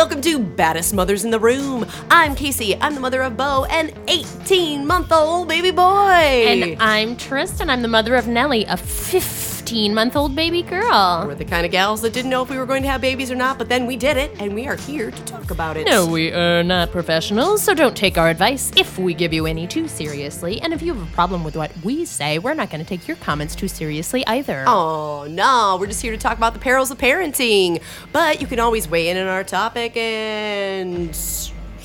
welcome to Baddest Mothers in the Room. I'm Casey. I'm the mother of Bo, an 18 month old baby boy. And I'm Tristan. I'm the mother of Nellie, a 15 month old baby girl. We're the kind of gals that didn't know if we were going to have babies or not, but then we did it, and we are here to talk about it. No, we are not professionals, so don't take our advice if we give you any too seriously. And if you have a problem with what we say, we're not going to take your comments too seriously either. Oh, no, we're just here to talk about the perils of parenting. But you can always weigh in on our topic and,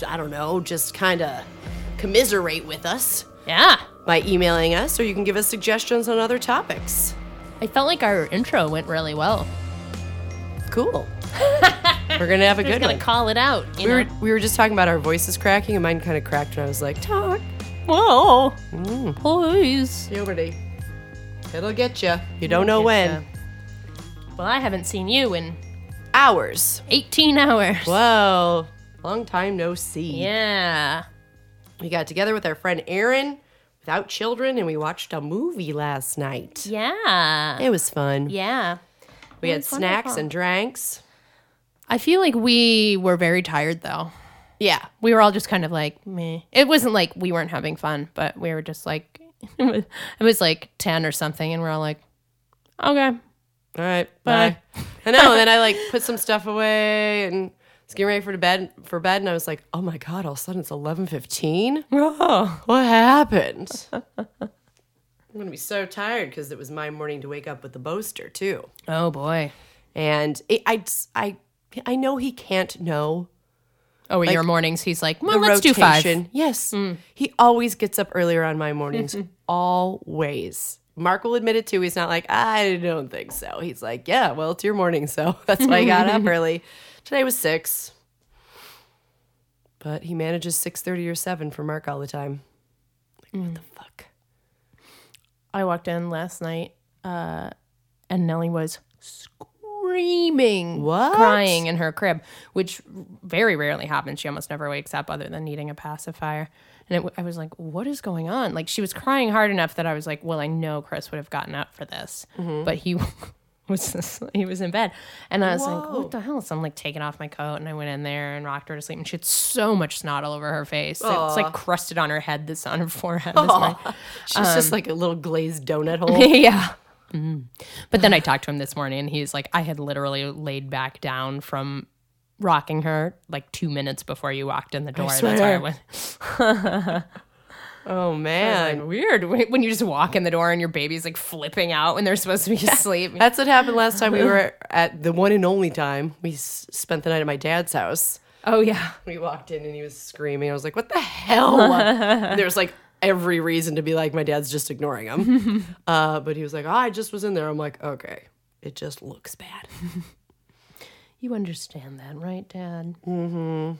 I don't know, just kind of commiserate with us Yeah. by emailing us, or you can give us suggestions on other topics. I felt like our intro went really well. Cool. we're going to have a good Just good gonna one. call it out. You We were, we were just talking about our voices cracking, and mine kind of cracked, and I was like, talk. Whoa. Mm. Please. Puberty. It'll get you. You don't know when. Well, I haven't seen you in Hours. 18 hours. Whoa. Long time no see. Yeah. We got together with our friend Aaron without children and we watched a movie last night. Yeah. It was fun. Yeah. we had was snacks wonderful. and drinks. I feel like we were very tired though. Yeah. We were all just kind of like, meh. It wasn't like we weren't having fun, but we were just like, it was, like 10 or something, and we're all like, okay. All right. Bye. Bye. I know. And then I like put some stuff away and was getting ready for the bed for bed and I was like, oh my God, all of a sudden it's eleven fifteen. Oh. What happened? I'm gonna be so tired because it was my morning to wake up with the boaster too. Oh boy. And it, I, I, I know he can't know Oh, in your mornings, he's like, well, let's do five. rotation. Yes. Mm. He always gets up earlier on my mornings. always. Mark will admit it too. He's not like, I don't think so. He's like, yeah, well, it's your morning, so that's why I got up early. Today was six. But he manages six thirty or seven for Mark all the time. Like, what the fuck? I walked in last night, uh, and Nellie was screaming, What? crying in her crib, which very rarely happens. She almost never wakes up other than needing a pacifier. And it, I was like, "What is going on?" Like she was crying hard enough that I was like, "Well, I know Chris would have gotten up for this," but he was he was in bed, and I was like, "What the hell?" So I'm like taking off my coat, and I went in there and rocked her to sleep, and she had so much snot all over her face. It's like crusted on her head, this on her forehead. Morning. She's just like a little glazed donut hole. yeah. Mhm. But then I talked to him this morning and he's like, I had literally laid back down from rocking her like two minutes before you walked in the door. That's why I went. oh man. Like, weird when you just walk in the door and your baby's like flipping out when they're supposed to be asleep. That's what happened last time we were at the one and only time. We s- spent the night at my dad's house. oh, yeah. We walked in and he was screaming. I was like, what the hell? There's like every reason to be like, my dad's just ignoring him. uh, but he was like, oh, I just was in there. I'm like, okay, it just looks bad. You understand that, right, Dad? Mm-hmm.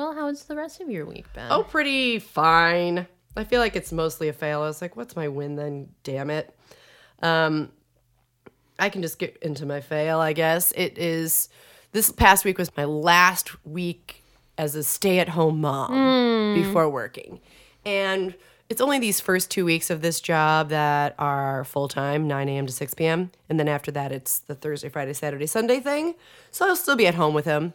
Well, how's the rest of your week been? Oh, pretty fine. I feel like it's mostly a fail. I was like, what's my win then? Damn it. Um, I can just get into my fail, I guess. It is this past week was my last week as a stay-at-home mom before working. And it's only these first two weeks of this job that are full time, 9 a.m. to 6 p.m. And then after that, it's the Thursday, Friday, Saturday, Sunday thing. So I'll still be at home with him.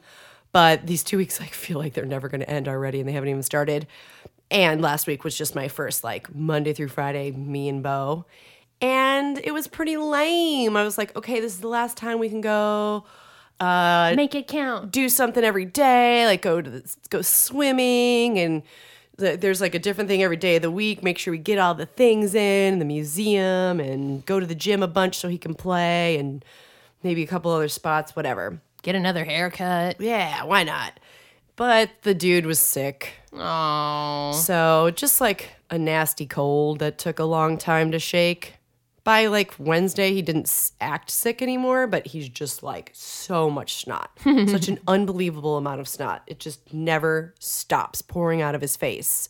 But these two weeks, I feel like they're never going to end already, and they haven't even started. And last week was just my first, like, Monday through Friday, me and Bo. And it was pretty lame. I was like, okay, this is the last time we can go uh Make it count. do something every day, like go to the, go swimming and the, there's like a different thing every day of the week. Make sure we get all the things in the museum and go to the gym a bunch so he can play and maybe a couple other spots, whatever. Get another haircut. Yeah, why not? But the dude was sick. Oh. So just like a nasty cold that took a long time to shake. By like Wednesday, he didn't act sick anymore, but he's just like so much snot. Such an unbelievable amount of snot. It just never stops pouring out of his face.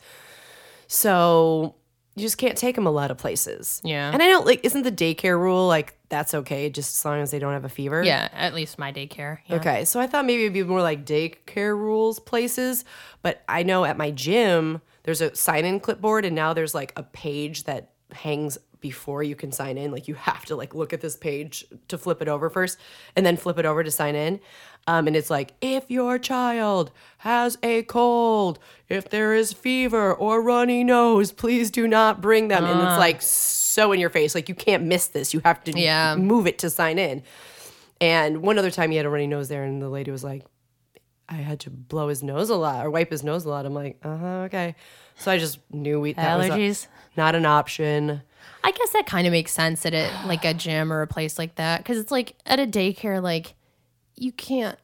So you just can't take him a lot of places. Yeah. And I don't like, isn't the daycare rule like that's okay just as long as they don't have a fever? Yeah, at least my daycare. Yeah. Okay, so I thought maybe it'd be more like daycare rules places, but I know at my gym there's a sign-in clipboard, and now there's like a page that hangs before you can sign in. Like you have to like look at this page to flip it over first and then flip it over to sign in. Um, and it's like, if your child has a cold, if there is fever or runny nose, please do not bring them. And it's like so in your face. Like you can't miss this. You have to Yeah. move it to sign in. And one other time he had a runny nose there, and the lady was like, I had to blow his nose a lot or wipe his nose a lot. I'm like, uh huh, okay. So I just knew we that was a- Allergies? not an option. I guess that kind of makes sense at it, like a gym or a place like that, because it's like at a daycare, like you can't.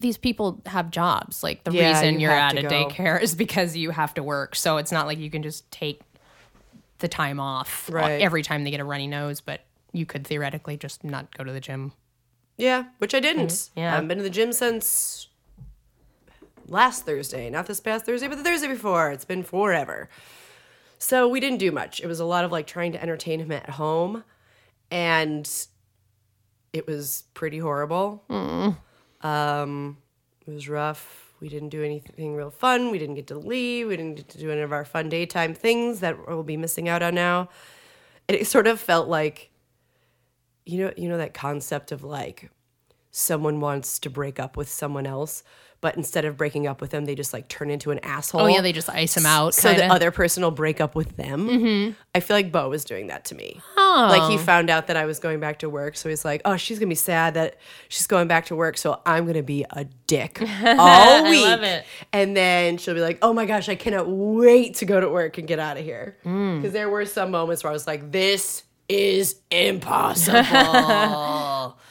These people have jobs. Like the Yeah, reason you you're have at to a go. daycare is because you have to work. So it's not like you can just take the time off Right. every time they get a runny nose. But you could theoretically just not go to the gym. Yeah, which I didn't. yeah. I haven't been to the gym since last Thursday. Not this past Thursday, but the Thursday before. It's been forever. So we didn't do much. It was a lot of like trying to entertain him at home. And it was pretty horrible. Um, it was rough. We didn't do anything real fun. We didn't get to leave. We didn't get to do any of our fun daytime things that we'll be missing out on now. And it sort of felt like you know you know that concept of like someone wants to break up with someone else but instead of breaking up with them they just like turn into an asshole. Oh yeah, they just ice him out. so kinda. the other person will break up with them. Mm-hmm. I feel like bo was doing that to me. Oh. like he found out that i was going back to work so he's like oh she's gonna be sad that she's going back to work so i'm gonna be a dick all week. and then she'll be like oh my gosh i cannot wait to go to work and get out of here mm. because there were some moments where i was like this is impossible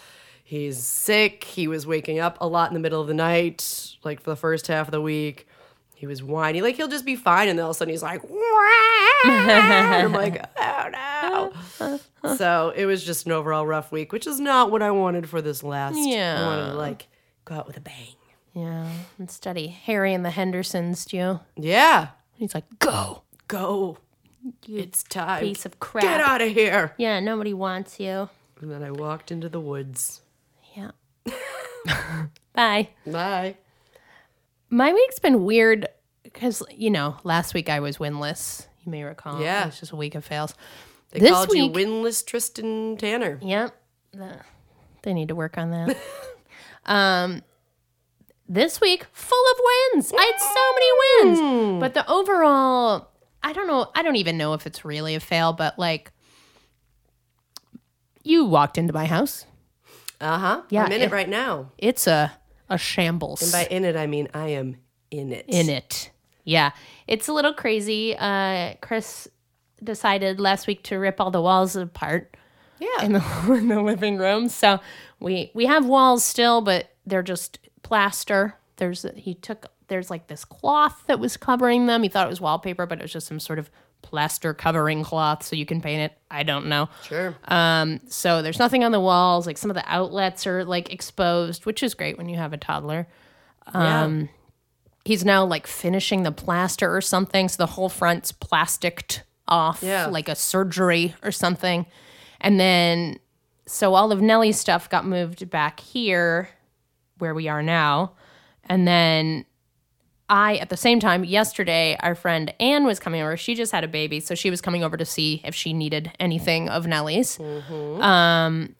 he's sick. He was waking up a lot in the middle of the night like for the first half of the week. He was whiny. Like he'll just be fine and then all of a sudden he's like and i'm like oh no. So it was just an overall rough week which is not what i wanted for this last Yeah. i wanted to like go out with a bang. Yeah, and study Harry and the Hendersons, Joe. yeah. He's like, go, go. It's time. piece of crap. get out of here. Yeah, nobody wants you. and then i walked into the woods. Bye. bye My week's been weird because, you know, last week I was winless. You may recall. Yeah. It was just a week of fails. they This called you winless tristan tanner Yep. The- they need to work on that. um, this week, full of wins. I had so many wins. But the overall, I don't know. I don't even know if it's really a fail, but like, you walked into my house. Uh-huh Yeah, i'm in it- it right now It's a a shambles. And by in it i mean i am in it in it. Yeah. It's a little crazy. Uh, Chris decided last week to rip all the walls apart yeah in the, in the living room. So we we have walls still, but they're just plaster. There's he took there's like this cloth that was covering them. He thought it was wallpaper, but it was just some sort of plaster covering cloth so you can paint it. I don't know. sure Um, so there's nothing on the walls. Like some of the outlets are like exposed, which is great when you have a toddler yeah he's now like finishing the plaster or something so the whole front's plasticed off Yeah. like a surgery or something and then so all of nellie's stuff got moved back here where we are now and then i at the same time yesterday our friend anne was coming over she just had a baby so she was coming over to see if she needed anything of nellie's um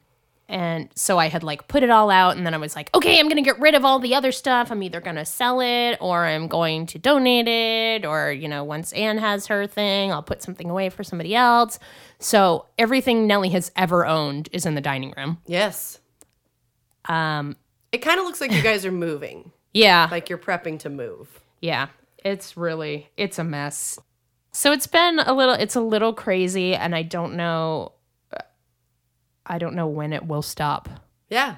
and so I had like put it all out, and then I was like, okay, I'm gonna get rid of all the other stuff. I'm either gonna sell it or I'm going to donate it, or you know, once Anne has her thing, I'll put something away for somebody else. So everything Nellie has ever owned is in the dining room. yes Um, it kind of looks like you guys are moving yeah, like you're prepping to move yeah, it's really it's a mess. So it's been a little, it's a little crazy, and I don't know, uh, I don't know when it will stop. yeah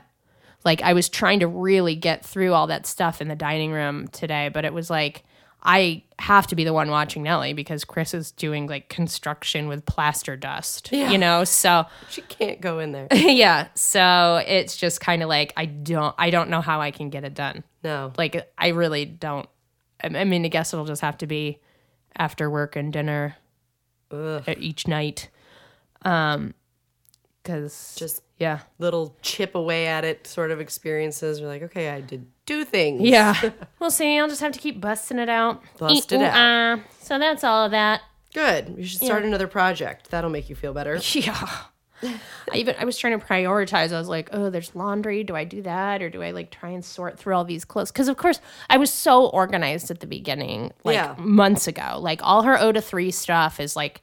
like I was trying to really get through all that stuff in the dining room today, but it was like I have to be the one watching Nellie because Chris is doing like construction with plaster dust. Yeah. You know, so she can't go in there yeah, so it's just kind of like I don't I don't know how I can get it done. no Like I really don't I mean, I guess it'll just have to be after work and dinner Ugh. each night. Um cuz just yeah. little chip away at it sort of experiences. You're like, okay, I did do things. Yeah. we'll see. I'll just have to keep busting it out. Bust it ooh, out. So that's all of that. Good. You should start another project. That'll make you feel better. Yeah. I even I was trying to prioritize. I was like, oh, there's laundry. Do I do that or do I like try and sort through all these clothes? Because of course I was so organized at the beginning, like Yeah. months ago. Like all her O to three stuff is like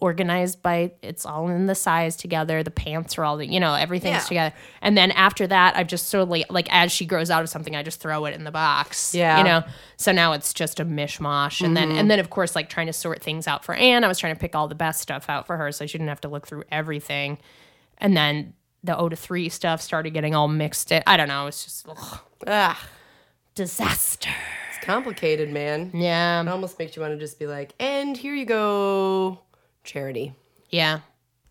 organized by it's all in the size together. The pants are all the you know everything's Yeah. together. And then after that, I've just slowly like as she grows out of something, I just throw it in the box. Yeah. you know. So now it's just a mishmash. And then and then of course like trying to sort things out for Anne. I was trying to pick all the best stuff out for her so she didn't have to look through everything. And then the O to three stuff started getting all mixed in. I don't know. It's just ugh, Ah, disaster. it's complicated, man. Yeah. It almost makes you want to just be like, and here you go, charity. Yeah.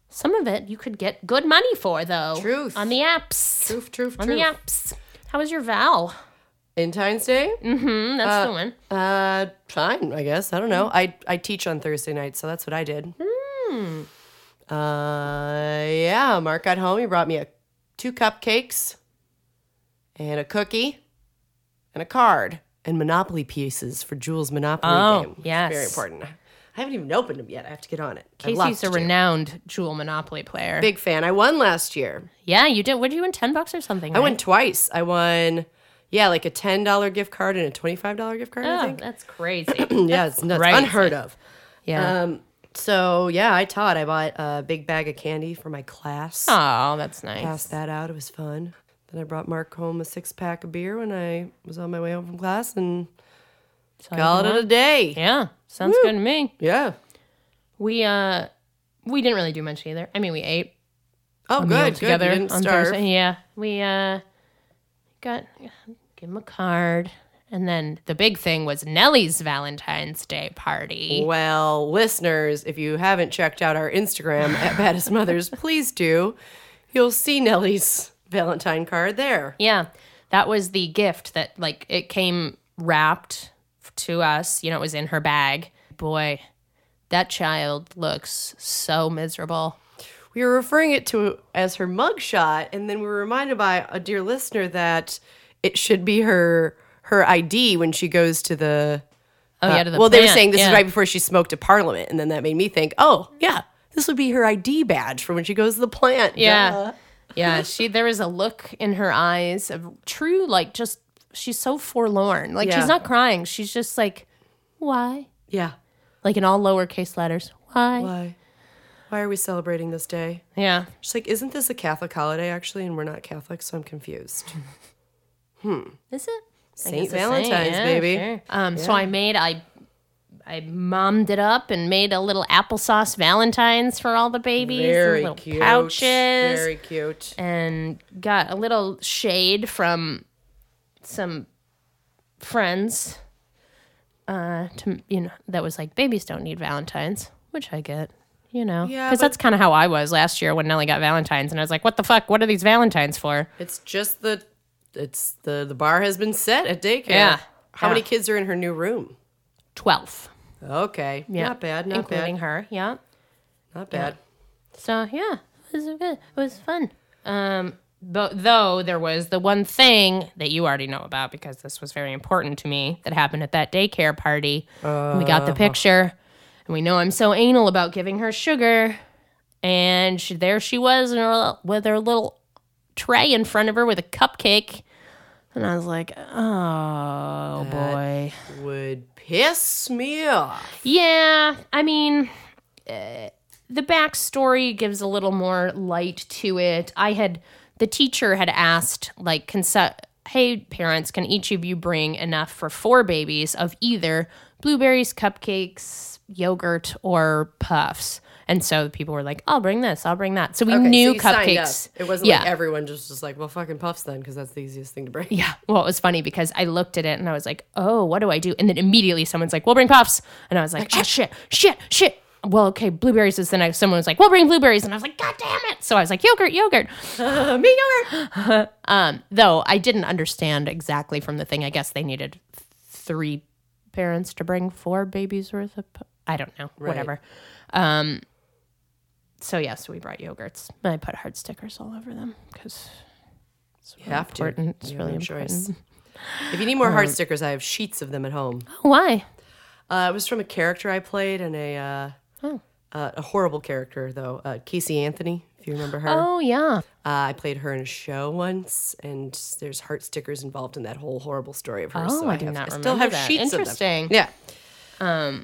Some of it you could get good money for though. Truth. On the apps. Truth, truth, On truth. the apps. How was your Val? Valentine's Day? Mm, hmm. that's the one. Uh, fine, I guess. I don't know. I I teach on Thursday night, so that's what I did. Hmm. Uh, yeah. Mark got home. He brought me a two cupcakes, and a cookie, and a card, and Monopoly pieces for Jewel's Monopoly Oh, game. It's yes. very important. I haven't even opened them yet. I have to get on it. I have lots Casey's a renowned Jewel Monopoly player. big fan. I won last year. Yeah, you did. What did you win? Ten bucks or something? I won twice. I won, yeah, like a ten dollar gift card and a twenty five dollar gift card. I Oh, that's crazy. yeah, it's nuts. crazy. unheard of. yeah. Um, so yeah, I taught. I bought a big bag of candy for my class. oh, that's nice. Passed that out. It was fun. Then I brought Mark home a six pack of beer when I was on my way home from class and So called it a day. Yeah, sounds good to me. Yeah. We uh, we didn't really do much either. I mean, we ate Oh, a good. meal Good. together You didn't on starve. Thursday. Yeah, we uh, got give him a card, and then the big thing was Nellie's Valentine's Day party. Well, listeners, if you haven't checked out our Instagram at Baddest Mothers, please do. You'll see Nellie's Valentine card there. Yeah, that was the gift that like it came wrapped to us. You know, it was in her bag. Boy, that child looks so miserable. We were referring it to as her mugshot, and then we were reminded by a dear listener that it should be her her ID when she goes to the. Oh yeah, uh, to the well, they were saying this yeah. is right before she smoked at Parliament, and then that made me think, oh yeah, this would be her ID badge for when she goes to the plant. Yeah. Duh. Yeah, she there was a look in her eyes of true like just she's so forlorn. Like Yeah. she's not crying. She's just like, why? yeah. Like in all lowercase letters. Why? Why? Why are we celebrating this day? Yeah. She's like, isn't this a Catholic holiday actually? And we're not Catholic, so I'm confused. Hmm. Is it? Saint Valentine's, yeah, baby. sure. Um, so I made I I mommed it up and made a little applesauce Valentines for all the babies, Very little cute. pouches, Very cute. and got a little shade from some friends. Uh, to you know, that was like babies don't need Valentines, which I get. You know, because but- that's kind of how I was last year when Nellie got Valentines, and I was like, "What the fuck? What are these Valentines for?" It's just the it's the the bar has been set at daycare. Yeah. How Yeah. many kids are in her new room? Twelve, Okay. yeah, Not bad. Not including bad. her. Yeah. Not bad. So yeah, it was good. It was fun. Um, but though there was the one thing that you already know about because this was very important to me that happened at that daycare party. we got the picture, and we know I'm so anal about giving her sugar, and she, there she was in her, with her little tray in front of her with a cupcake, and I was like, oh boy. Would piss me off. Yeah, I mean, uh, the backstory gives a little more light to it. I had the teacher had asked, like, conse- hey parents, can each of you bring enough for four babies of either blueberries, cupcakes, yogurt, or puffs? And so the people were like, I'll bring this, I'll bring that. So we Okay, knew so cupcakes. It wasn't yeah. like everyone just was like, well, fucking puffs then, because that's the easiest thing to bring. Yeah. Well, it was funny because I looked at it and I was like, oh, what do I do? And then immediately someone's like, we'll bring puffs. And I was like, oh, shit, shit, shit. Well, okay, blueberries is the next. Someone was like, we'll bring blueberries. And I was like, God damn it. So I was like, yogurt, yogurt. Uh, me yogurt. Um, though I didn't understand exactly from the thing. I guess they needed three parents to bring four babies worth of. pu- I don't know. Whatever. Um, so, yes, we brought yogurts. And I put heart stickers all over them because it's really have to. important. It's really choice. important. If you need more heart stickers, I have sheets of them at home. Why? Uh, it was from a character I played in a uh, Oh. uh, a horrible character though. Uh, Casey Anthony, if you remember her. Oh yeah. Uh, I played her in a show once, and there's heart stickers involved in that whole horrible story of hers. Oh, so I do have, not I still have that. sheets Interesting. of them. Yeah.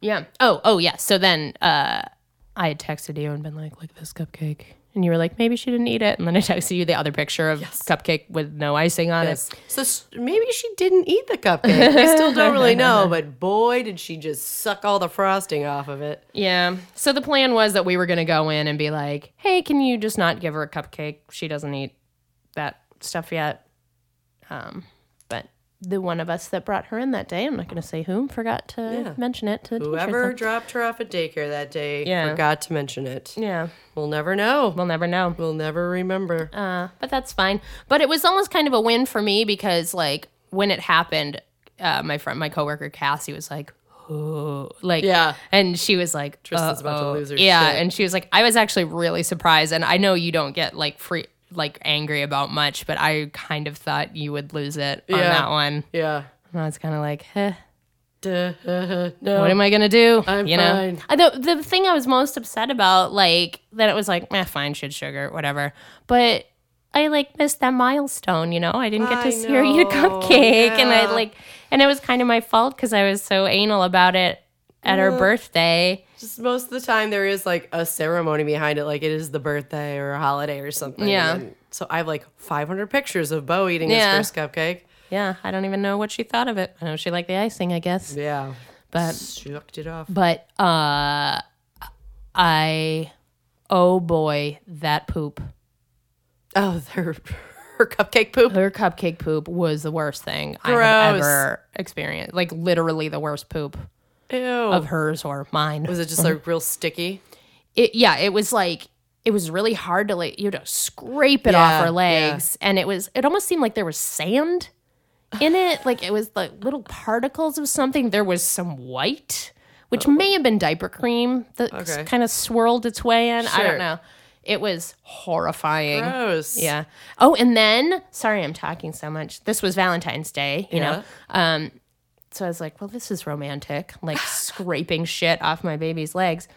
Yeah. Oh, oh yeah. So then uh I had texted you and been like, look at this cupcake. And you were like, maybe she didn't eat it. And then I texted you the other picture of cupcake with no icing on Yes. it. So maybe she didn't eat the cupcake. I still don't really know, but boy, did she just suck all the frosting off of it. Yeah. So the plan was that we were gonna go in and be like, hey, can you just not give her a cupcake? She doesn't eat that stuff yet. Um, the one of us that brought her in that day, I'm not gonna say whom, forgot to Yeah. mention it to the teacher, Whoever so- dropped her off at daycare that day Yeah. forgot to mention it. Yeah. We'll never know. We'll never know. We'll never remember. Uh, but that's fine. But it was almost kind of a win for me because like when it happened, uh, my friend, my coworker Cassie was like, "Oh," like Yeah. and she was like, Tristan's about to lose her Yeah, shit. and she was like, I was actually really surprised, and I know you don't get like free like angry about much, but I kind of thought you would lose it on Yeah. that one. yeah. And I was kind of like, eh, Duh, uh, no. what am I gonna do? I'm you know, fine. I, the the thing I was most upset about, like that it was like, eh, fine, shit, sugar, whatever. But I like missed that milestone. You know, I didn't get to I see her eat a know, cupcake, and I yeah. like, and it was kind of my fault because I was so anal about it at her birthday. Just most of the time, there is like a ceremony behind it, like it is the birthday or a holiday or something. Yeah. And so I have like 500 pictures of Bo eating Yeah. his first cupcake. Yeah, I don't even know what she thought of it. I know she liked the icing, I guess. Yeah. But she Shucked it off. but uh I oh boy, that poop. Oh, her, her cupcake poop. Her cupcake poop was the worst thing I have ever experienced. Like literally the worst poop Ew. of hers or mine. was it just like real sticky? It yeah, it was like it was really hard to like you know scrape it Yeah, off her legs, and it was it almost seemed like there was sand in it, like it was like little particles of something. There was some white, which may have been diaper cream that Okay. kind of swirled its way in. I Sure. don't know. It was horrifying. Gross. Yeah. Oh, and then sorry, I'm talking so much. This was Valentine's Day, you know. Um, so I was like, well, this is romantic, like scraping shit off my baby's legs.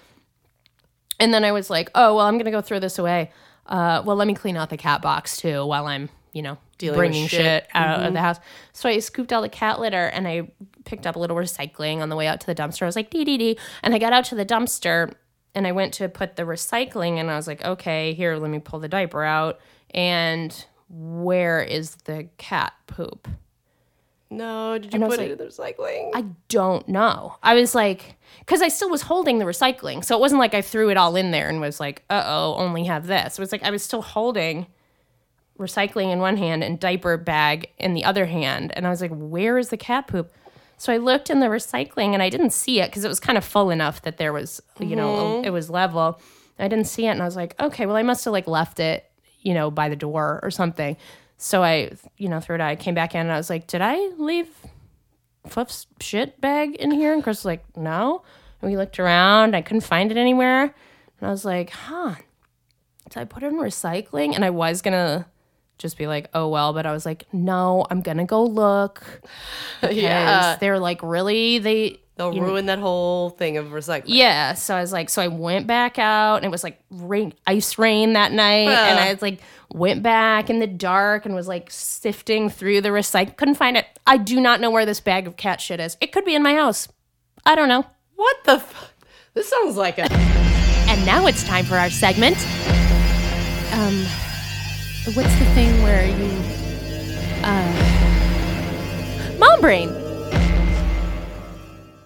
And then I was like, oh, well, I'm gonna go throw this away. Uh, well, let me clean out the cat box too while I'm, you know, Dealing bringing shit. shit, out of the house. So I scooped all the cat litter and I picked up a little recycling on the way out to the dumpster. I was like, dee dee dee. And I got out to the dumpster and I went to put the recycling and I was like, okay, here, let me pull the diaper out. And where is the cat poop? No, did you put it in the recycling? I don't know. I was like, because I still was holding the recycling. So it wasn't like I threw it all in there and was like, uh oh, only have this. It was like I was still holding recycling in one hand and diaper bag in the other hand. And I was like, where is the cat poop? So I looked in the recycling and I didn't see it because it was kind of full enough that there was, you know, it was level. I didn't see it and I was like, okay, well, I must have like left it, you know, by the door or something. So I, you know, threw it out. I came back in and I was like, did I leave Fluff's shit bag in here? And Chris was like, no. And we looked around. I couldn't find it anywhere. And I was like, huh, So I put it in recycling? And I was going to just be like, oh, well. But I was like, no, I'm going to go look. yeah. They're like, really? They. They'll ruin that whole thing of recycling. Yeah, so I was like, so I went back out, and it was like rain, ice rain that night, and I was like, went back in the dark and was like sifting through the recycle, couldn't find it. I do not know where this bag of cat shit is. It could be in my house. I don't know. What the? F- this sounds like a. And now it's time for our segment. Um, what's the thing where you, uh, mom brain?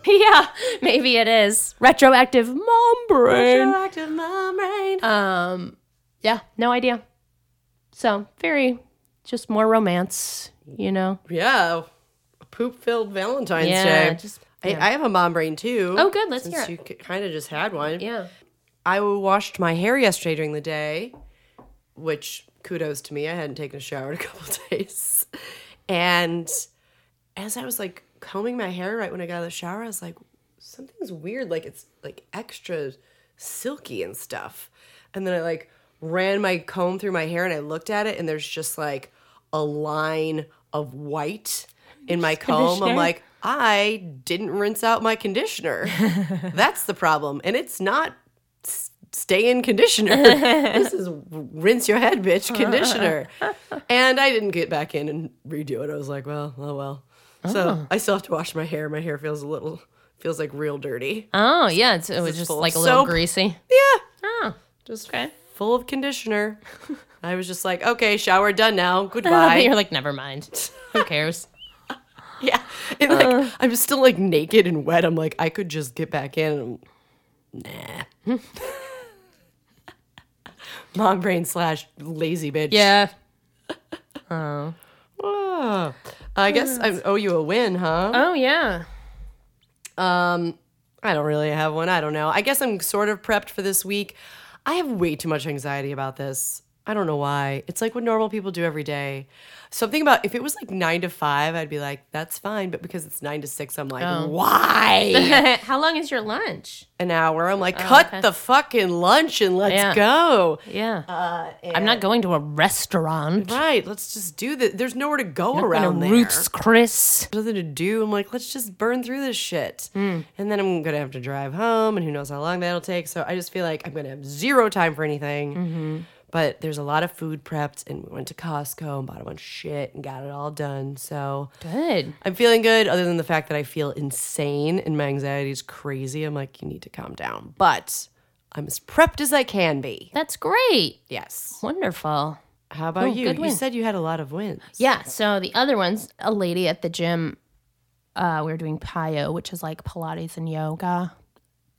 yeah, maybe it is retroactive mom brain. Radioactive mom brain. Um, yeah, no idea. So very, just more romance, you know. Yeah. Poop filled Valentine's Yeah, Day. just I, I have a mom brain too. Oh, good, let's since hear it. you kind of just had one. yeah. I washed my hair yesterday during the day, which kudos to me. I hadn't taken a shower in a couple of days. And as I was like combing my hair right when I got out of the shower, I was like, something's weird. Like it's like extra silky and stuff. And then I like ran my comb through my hair and I looked at it and there's just like a line of white in my comb. I'm like, I didn't rinse out my conditioner. That's the problem. And it's not stay in conditioner. this is rinse your head, bitch, conditioner. and I didn't get back in and redo it. I was like, well, oh well. So I still have to wash my hair. My hair feels a little, feels like real dirty. Oh yeah, it's, it was just like a little soap. greasy. Yeah. Oh, Just okay. full of conditioner. I was just like, okay, shower done now. Goodbye. You're like, never mind. Who cares? Yeah. And like I'm still like naked and wet. I'm like, I could just get back in and nah. Mom brain slash lazy bitch. yeah. Ah. I guess I owe you a win, huh? Oh yeah. Um, I don't really have one. I don't know. I guess I'm sort of prepped for this week. I have way too much anxiety about this. I don't know why. It's like what normal people do every day. Something about if it was like nine to five, I'd be like, that's fine. But because it's nine to six, I'm like, why? How long is your lunch? An hour. I'm like, cut okay. the fucking lunch and let's Yeah. go. Yeah. Uh, I'm not going to a restaurant. Right. Let's just do this. There's nowhere to go Going around to there. Roots Chris. nothing to do. I'm like, let's just burn through this shit. Hmm. And then I'm gonna have to drive home, and who knows how long that'll take. So I just feel like I'm gonna have zero time for anything. But there's a lot of food prepped, and we went to Costco and bought a bunch of shit and got it all done. So Good. I'm feeling good, other than the fact that I feel insane and my anxiety is crazy. I'm like, you need to calm down. But I'm as prepped as I can be. That's great. Yes. Wonderful. How about you? good You win. said you had a lot of wins. Yeah. So the other one's a lady at the gym. Uh, we were doing PiYo, which is like Pilates and yoga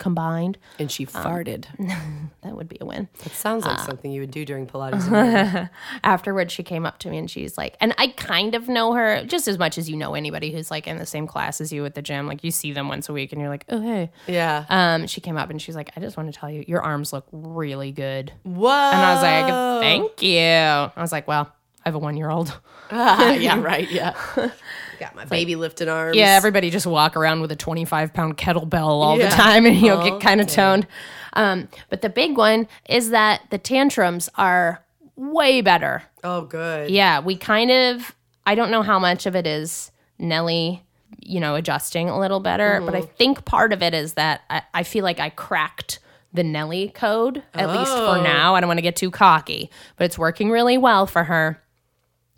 combined. And she farted. That would be a win. That sounds Uh. like something you would do during Pilates. Afterwards, she came up to me and she's like, and I kind of know her just as much as you know anybody who's like in the same class as you at the gym. Like you see them once a week and you're like, oh, hey. yeah. Um, she came up and she's like, I just want to tell you, your arms look really good. Whoa. And I was like, thank you. I was like, well, have a one year old. Ah, yeah, right. Yeah. Got my baby lifted arms. Yeah, everybody just walk around with a 25 pound kettlebell all Yeah. the time and you'll Oh, get kind of toned. Um, but the big one is that the tantrums are way better. Oh, good. Yeah, we kind of, I don't know how much of it is Nelly, you know, adjusting a little better, but I think part of it is that I, I feel like I cracked the Nelly code, at least for Oh. now. I don't want to get too cocky, but it's working really well for her.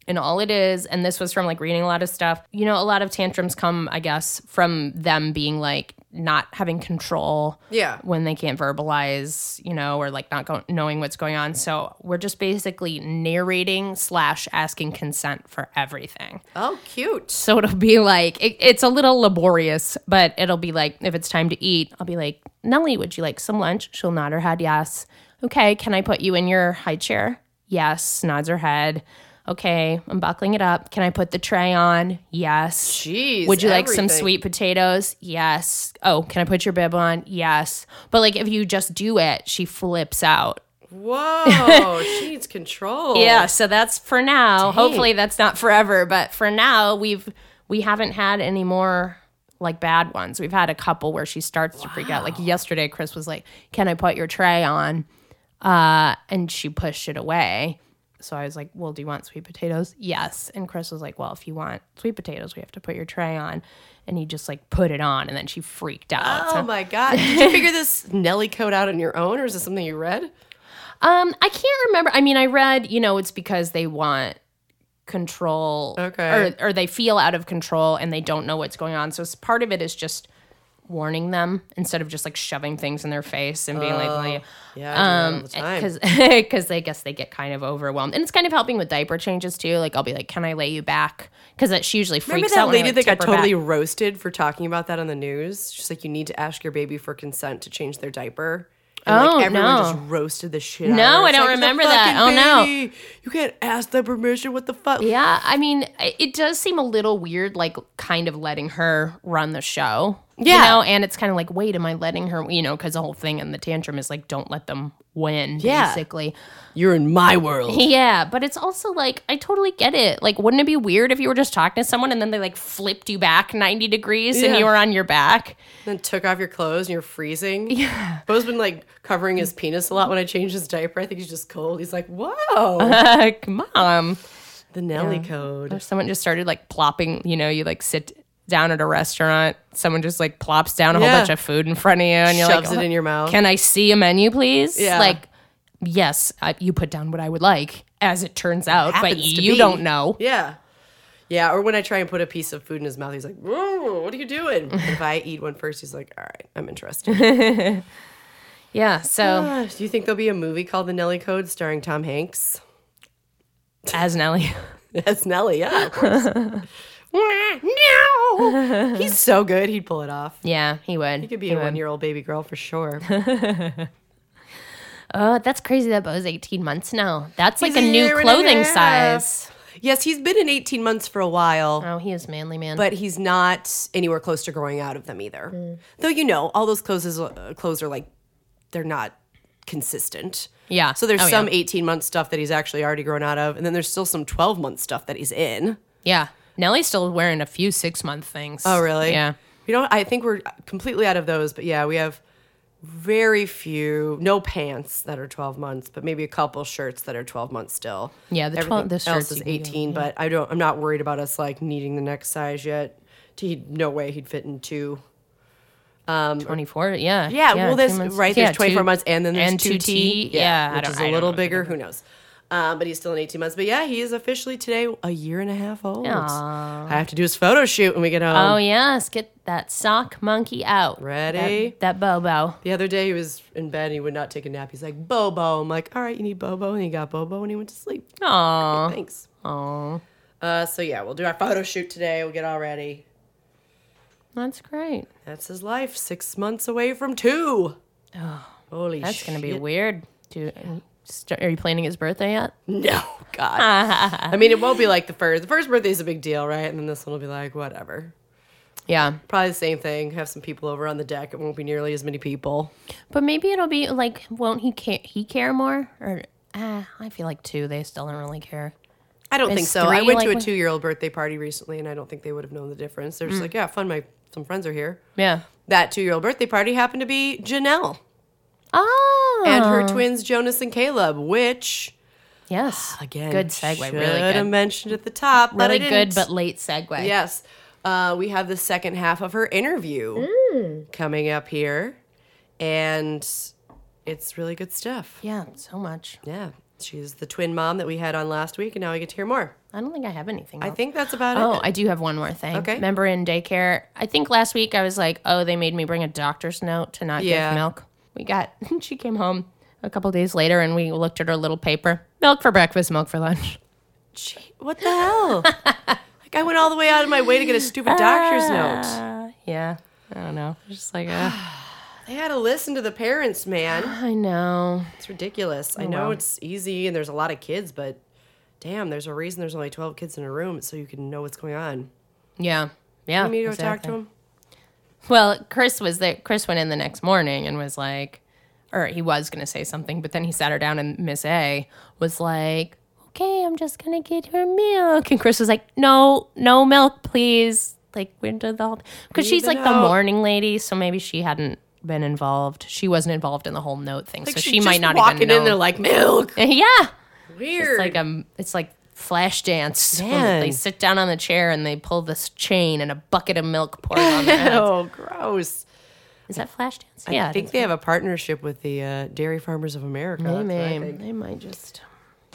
And all it is, and this was from like reading a lot of stuff, you know, a lot of tantrums come, I guess, from them being like not having control Yeah. when they can't verbalize, you know, or like not go- knowing what's going on. So we're just basically narrating slash asking consent for everything. Oh, cute. So it'll be like it, it's a little laborious, but it'll be like if it's time to eat, I'll be like, Nellie, would you like some lunch? She'll nod her head, yes. Okay, can I put you in your high chair? Yes, nods her head. Okay, I'm buckling it up. Can I put the tray on? Yes. Jeez. Would you like some sweet potatoes? Yes. Oh, can I put your bib on? Yes. But like if you just do it, she flips out. Whoa. she needs control. Yeah, so that's for now. Hopefully that's not forever, but for now we've we haven't had any more like bad ones. We've had a couple where she starts to freak out. Like yesterday Chris was like, "Can I put your tray on?" Uh and she pushed it away. So I was like, "Well, do you want sweet potatoes?" Yes. And Chris was like, "Well, if you want sweet potatoes, we have to put your tray on." And he just like put it on and then she freaked out. Oh my God. Did you figure this Nelly code out on your own or is this something you read? Um, I can't remember. I mean, I read, you know, it's because they want control Okay. or or they feel out of control and they don't know what's going on. So part of it is just warning them instead of just like shoving things in their face and being like, like Yeah, I do that all um because because I guess they get kind of overwhelmed. And it's kind of helping with diaper changes too. Like I'll be like, "Can I lay you back?" Cuz she usually Remember freaks that out when I, lady like, that got her back. totally roasted for talking about that on the news? She's like, you need to ask your baby for consent to change their diaper. And Oh, like everyone no. just roasted the shit out No, of her. I don't like, remember that. Oh, no. You can't ask them permission. What the fuck? Yeah, I mean, it does seem a little weird, like kind of letting her run the show. You Yeah. know, and it's kind of like, wait, am I letting her, you know, because the whole thing in the tantrum is like, don't let them win, Yeah. basically. You're in my world. Yeah, but it's also like, I totally get it. Like, wouldn't it be weird if you were just talking to someone and then they like flipped you back 90 degrees and you were on your back? then took off your clothes and you're freezing. Yeah. Bo's been like covering his penis a lot when I change his diaper. I think he's just cold. He's like, whoa. Mom. The Nelly Or code. someone just started like plopping, you know, you like sit down at a restaurant, someone just like plops down a whole bunch of food in front of you and you're Shoves like, it in your mouth. Can I see a menu, please? Yeah. Like, yes, I, you put down what I would like, as it turns out, but you be. don't know. Yeah. Yeah, or when I try and put a piece of food in his mouth, he's like, "Whoa, what are you doing? If I eat one first, he's like, all right, I'm interested. Yeah. So Ah, Do you think there'll be a movie called The Nelly Code starring Tom Hanks? as Nelly, as Nelly, yeah, of course. no! So good, he'd pull it off. yeah, he would. He could be a one year old baby girl for sure. Oh, that's crazy that Bo's 18 months now. That's like a a new and a clothing size. yes, he's been in 18 months for a while. Oh, he is manly man. but he's not anywhere close to growing out of them either. Though you know, all those clothes is, uh, clothes are like they're not consistent. Yeah. So there's Oh, some yeah. 18 month stuff that he's actually already grown out of, and then there's still some 12 month stuff that he's in. yeah. Nelly's still wearing a few six month things. Oh, really? Yeah. You know, I think we're completely out of those, but yeah, we have very few, no pants that are 12 months, but maybe a couple shirts that are 12 months still. Yeah, the 12 Everything the else shirts is can get, 18, but I don't. I'm not worried about us like needing the next size yet. He, no way he'd fit in two. Um, 24. Yeah. Yeah, well, two there's right. Yeah, 24 two- months, and then there's and two T. Yeah. I which is a don't little bigger. Who knows? Um, but he's still in 18 months. But yeah, he is officially today a year and a half old. Aw. I have to do his photo shoot when we get home. Oh, yes. Get that sock monkey out. Ready? That, that Bobo. The other day he was in bed and he would not take a nap. He's like, Bobo. I'm like, all right, you need Bobo. And he got Bobo and he went to sleep. Aw. Thanks. Aw. Uh, so yeah, we'll do our photo shoot today. We'll get all ready. That's great. That's his life. Six months away from two. Holy That's going to be weird. Start, are you planning his birthday yet? No, God. I mean, it won't be like the first. The first birthday is a big deal, right? And then this one will be like, whatever. Yeah. Probably the same thing. Have some people over on the deck. It won't be nearly as many people. But maybe it'll be like, won't he care? He care more? Or ah, I feel like two. They still don't really care. I don't Is think so. I went like to a two year old birthday party recently, and I don't think they would have known the difference. They're just like, yeah, fun. My some friends are here. Yeah. That two year old birthday party happened to be Janelle Oh. and her twins Jonas and Caleb, which yes. again, good segue. Should Really have mentioned at the top, but I good, but late segue. Yes. Uh, we have the second half of her interview Mm. coming up here, and it's really good stuff. Yeah, so much. Yeah. She's the twin mom that we had on last week, and now we get to hear more. I don't think I have anything. I think that's about Oh, it. Oh, I do have one more thing. Okay. Remember in daycare? I think last week I was like, oh, they made me bring a doctor's note to not Yeah. give milk. We got, she came home a couple days later and we looked at her little paper milk for breakfast, milk for lunch. Gee, what the hell? like, I went all the way out of my way to get a stupid doctor's note. Uh, yeah. I don't know. Just like, uh, They had to listen to the parents, man. I know. It's ridiculous. I know Oh, it's easy and there's a lot of kids, but damn, there's a reason there's only 12 kids in a room so you can know what's going on. Yeah. Yeah. You need to go talk to him? Well, Chris was there. Chris went in the next morning and was like, or he was going to say something, but then he sat her down and Miss A was like, okay, I'm just going to get her milk. And Chris was like, no, no milk, please. Like, we're into the whole, because she's like the out. morning lady. So maybe she hadn't been involved. She wasn't involved in the whole note thing. Like so she might not walking even know. in there like milk. yeah. Weird. It's like a, it's like Flashdance. Man. They sit down on the chair and they pull this chain and a bucket of milk pours on their heads. oh, gross. Is that Flashdance? I think they have a partnership with the uh, Dairy Farmers of America. They I may. They might just.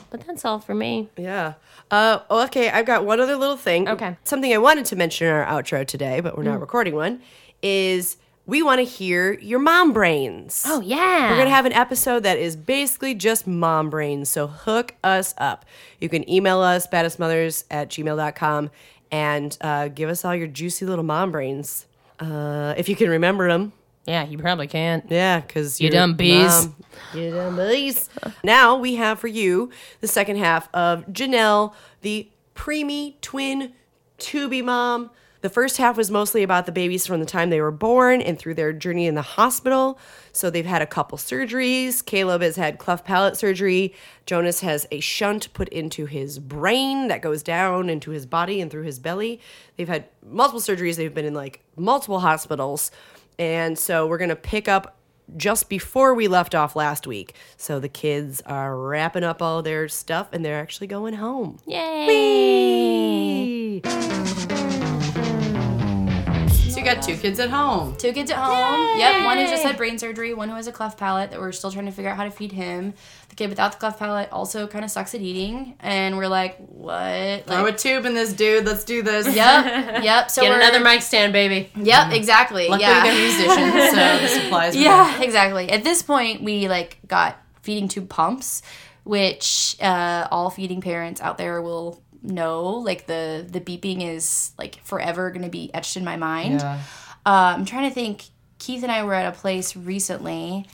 But that's all for me. Yeah. Uh, oh, okay, I've got one other little thing. Okay. Mm. Something I wanted to mention in our outro today, but we're not recording one, is we want to hear your mom brains. Oh yeah. We're going to have an episode that is basically just mom brains. So hook us up. You can email us, baddestmothers at gmail.com, and uh, give us all your juicy little mom brains. Uh, if you can remember them. Yeah, you probably can't. Yeah, because You dumb bees. You dumb bees. now we have for you the second half of Janelle, the preemie twin to be mom. The first half was mostly about the babies from the time they were born and through their journey in the hospital. So they've had a couple surgeries. Caleb has had cleft palate surgery. Jonas has a shunt put into his brain that goes down into his body and through his belly. They've had multiple surgeries. They've been in like multiple hospitals. And so we're going to pick up just before we left off last week. So the kids are wrapping up all their stuff and they're actually going home. Yay! So you got two kids at home. Two kids at home. Yep, one who just had brain surgery, one who has a cleft palate that we're still trying to figure out how to feed him. The kid without the cleft palate also kind of sucks at eating, and we're like, what? Throw a Like, tube in this dude. Let's do this. yep, yep. So Get we're, another mic stand, baby. Yep, exactly. Luckily yeah. they're musicians, so the supplies. were Yeah, exactly. At this point, we like got feeding tube pumps, which uh, all feeding parents out there will know. Like the the beeping is like forever going to be etched in my mind. Yeah. Uh, I'm trying to think. Keith and I were at a place recently.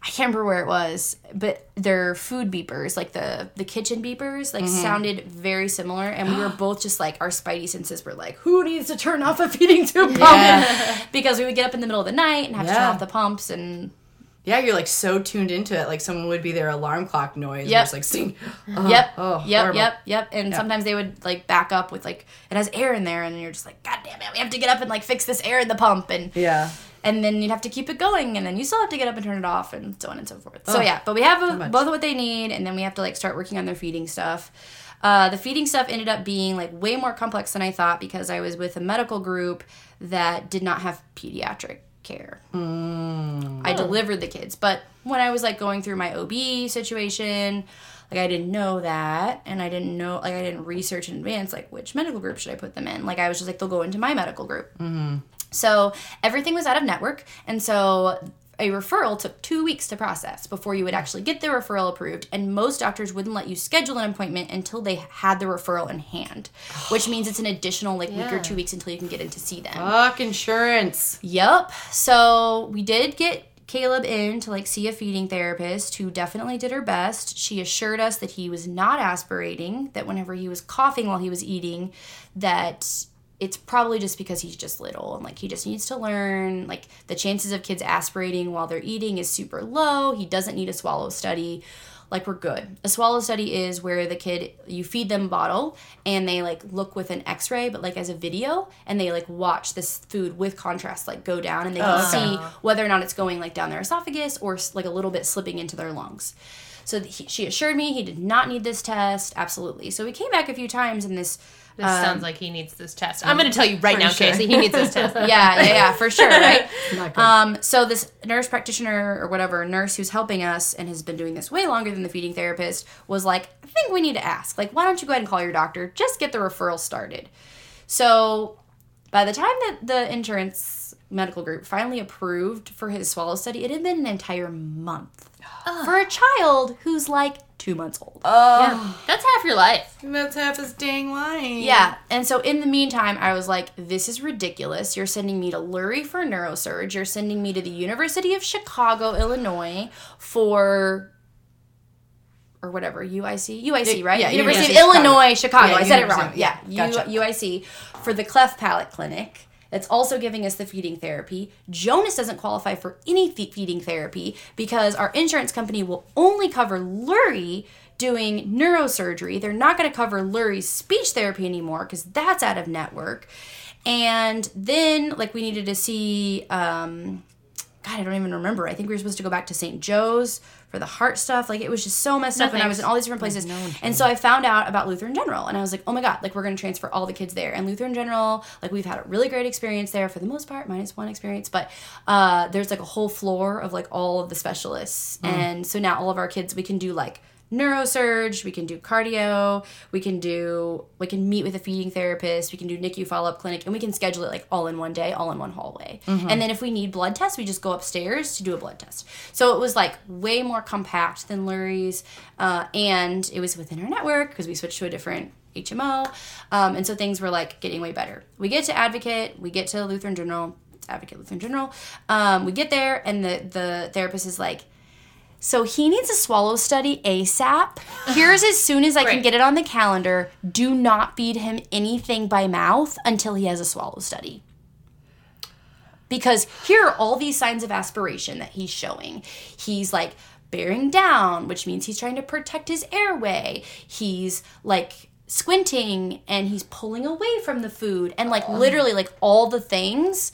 I can't remember where it was, but their food beepers, like the the kitchen beepers, like sounded very similar, and we were both just like our spidey senses were like, "Who needs to turn off a feeding tube pump?" because we would get up in the middle of the night and have to turn off the pumps, and Yeah, you're like so tuned into it. Like someone would be their alarm clock noise. Yep. Yep. Just like sing. Oh, yep, Oh, yep, horrible. yep, yep. And sometimes they would like back up with like it has air in there, and you're just like, God damn it, we have to get up and like fix this air in the pump, and Yeah. and then you'd have to keep it going, and then you still have to get up and turn it off, and so on and so forth. So Oh, yeah, but we have a, both of what they need, and then we have to like start working on their feeding stuff. Uh, the feeding stuff ended up being like way more complex than I thought because I was with a medical group that did not have pediatric care. Mm. I delivered the kids, but when I was like going through my OB situation, like I didn't know that, and I didn't know like I didn't research in advance like which medical group should I put them in. Like I was just like they'll go into my medical group. Mm-hmm. So everything was out of network, and so a referral took two weeks to process before you would actually get the referral approved. And most doctors wouldn't let you schedule an appointment until they had the referral in hand, which means it's an additional like week or two weeks until you can get in to see them. Fuck insurance. Yep. So we did get Caleb in to like see a feeding therapist who definitely did her best. She assured us that he was not aspirating, that whenever he was coughing while he was eating, that it's probably just because he's just little and like he just needs to learn. Like the chances of kids aspirating while they're eating is super low. He doesn't need a swallow study like we're good. A swallow study is where the kid you feed them a bottle and they like look with an x-ray but like as a video and they like watch this food with contrast like go down and they can oh, see whether or not it's going like down their esophagus or like a little bit slipping into their lungs. So he, she assured me he did not need this test absolutely. So we came back a few times and this This sounds like he needs this test. I'm going to tell you right now, sure. Casey, he needs this test. yeah, yeah, yeah, for sure, right? Um, so this nurse practitioner or whatever nurse who's helping us and has been doing this way longer than the feeding therapist was like, I think we need to ask. Like, why don't you go ahead and call your doctor? Just get the referral started. So by the time that the insurance medical group finally approved for his swallow study, it had been an entire month for a child who's like two months old. Oh, That's half your life. that's half his dang life. Yeah. And so in the meantime, I was like, this is ridiculous. You're sending me to Lurie for neurosurge. You're sending me to the University of Chicago, Illinois for or whatever, UIC? UIC, right? yeah, University University of of Chicago. Illinois, Chicago. Yeah, I said it wrong. Yeah. yeah, gotcha. U- UIC for the cleft palate clinic. That's also giving us the feeding therapy. Jonas doesn't qualify for any feeding therapy because our insurance company will only cover Lurie doing neurosurgery. They're not going to cover Lurie's speech therapy anymore because that's out of network. And then, like, we needed to see, um, God, I don't even remember. I think we were supposed to go back to St. Joe's for the heart stuff. Like, it was just so messed up, and I was in all these different places. And so I found out about Lutheran General, and I was like, oh my God, like, we're going to transfer all the kids there. And Lutheran General, like, we've had a really great experience there for the most part, minus one experience, but uh, there's like a whole floor of like all of the specialists. And so now all of our kids, we can do like, neurosurge we can do cardio we can do we can meet with a feeding therapist we can do nicu follow-up clinic and we can schedule it like all in one day all in one hallway and then if we need blood tests we just go upstairs to do a blood test so it was like way more compact than lurie's uh, and it was within our network because we switched to a different HMO. Um, and so things were like getting way better. We get to Advocate, we get to Lutheran General, Advocate Lutheran General. Um, we get there, and the, the therapist is like, so he needs a swallow study ASAP. Here's as soon as I can get it on the calendar. Do not feed him anything by mouth until he has a swallow study. Because here are all these signs of aspiration that he's showing. He's like bearing down, which means he's trying to protect his airway. He's like squinting and he's pulling away from the food and like uh-huh. literally like all the things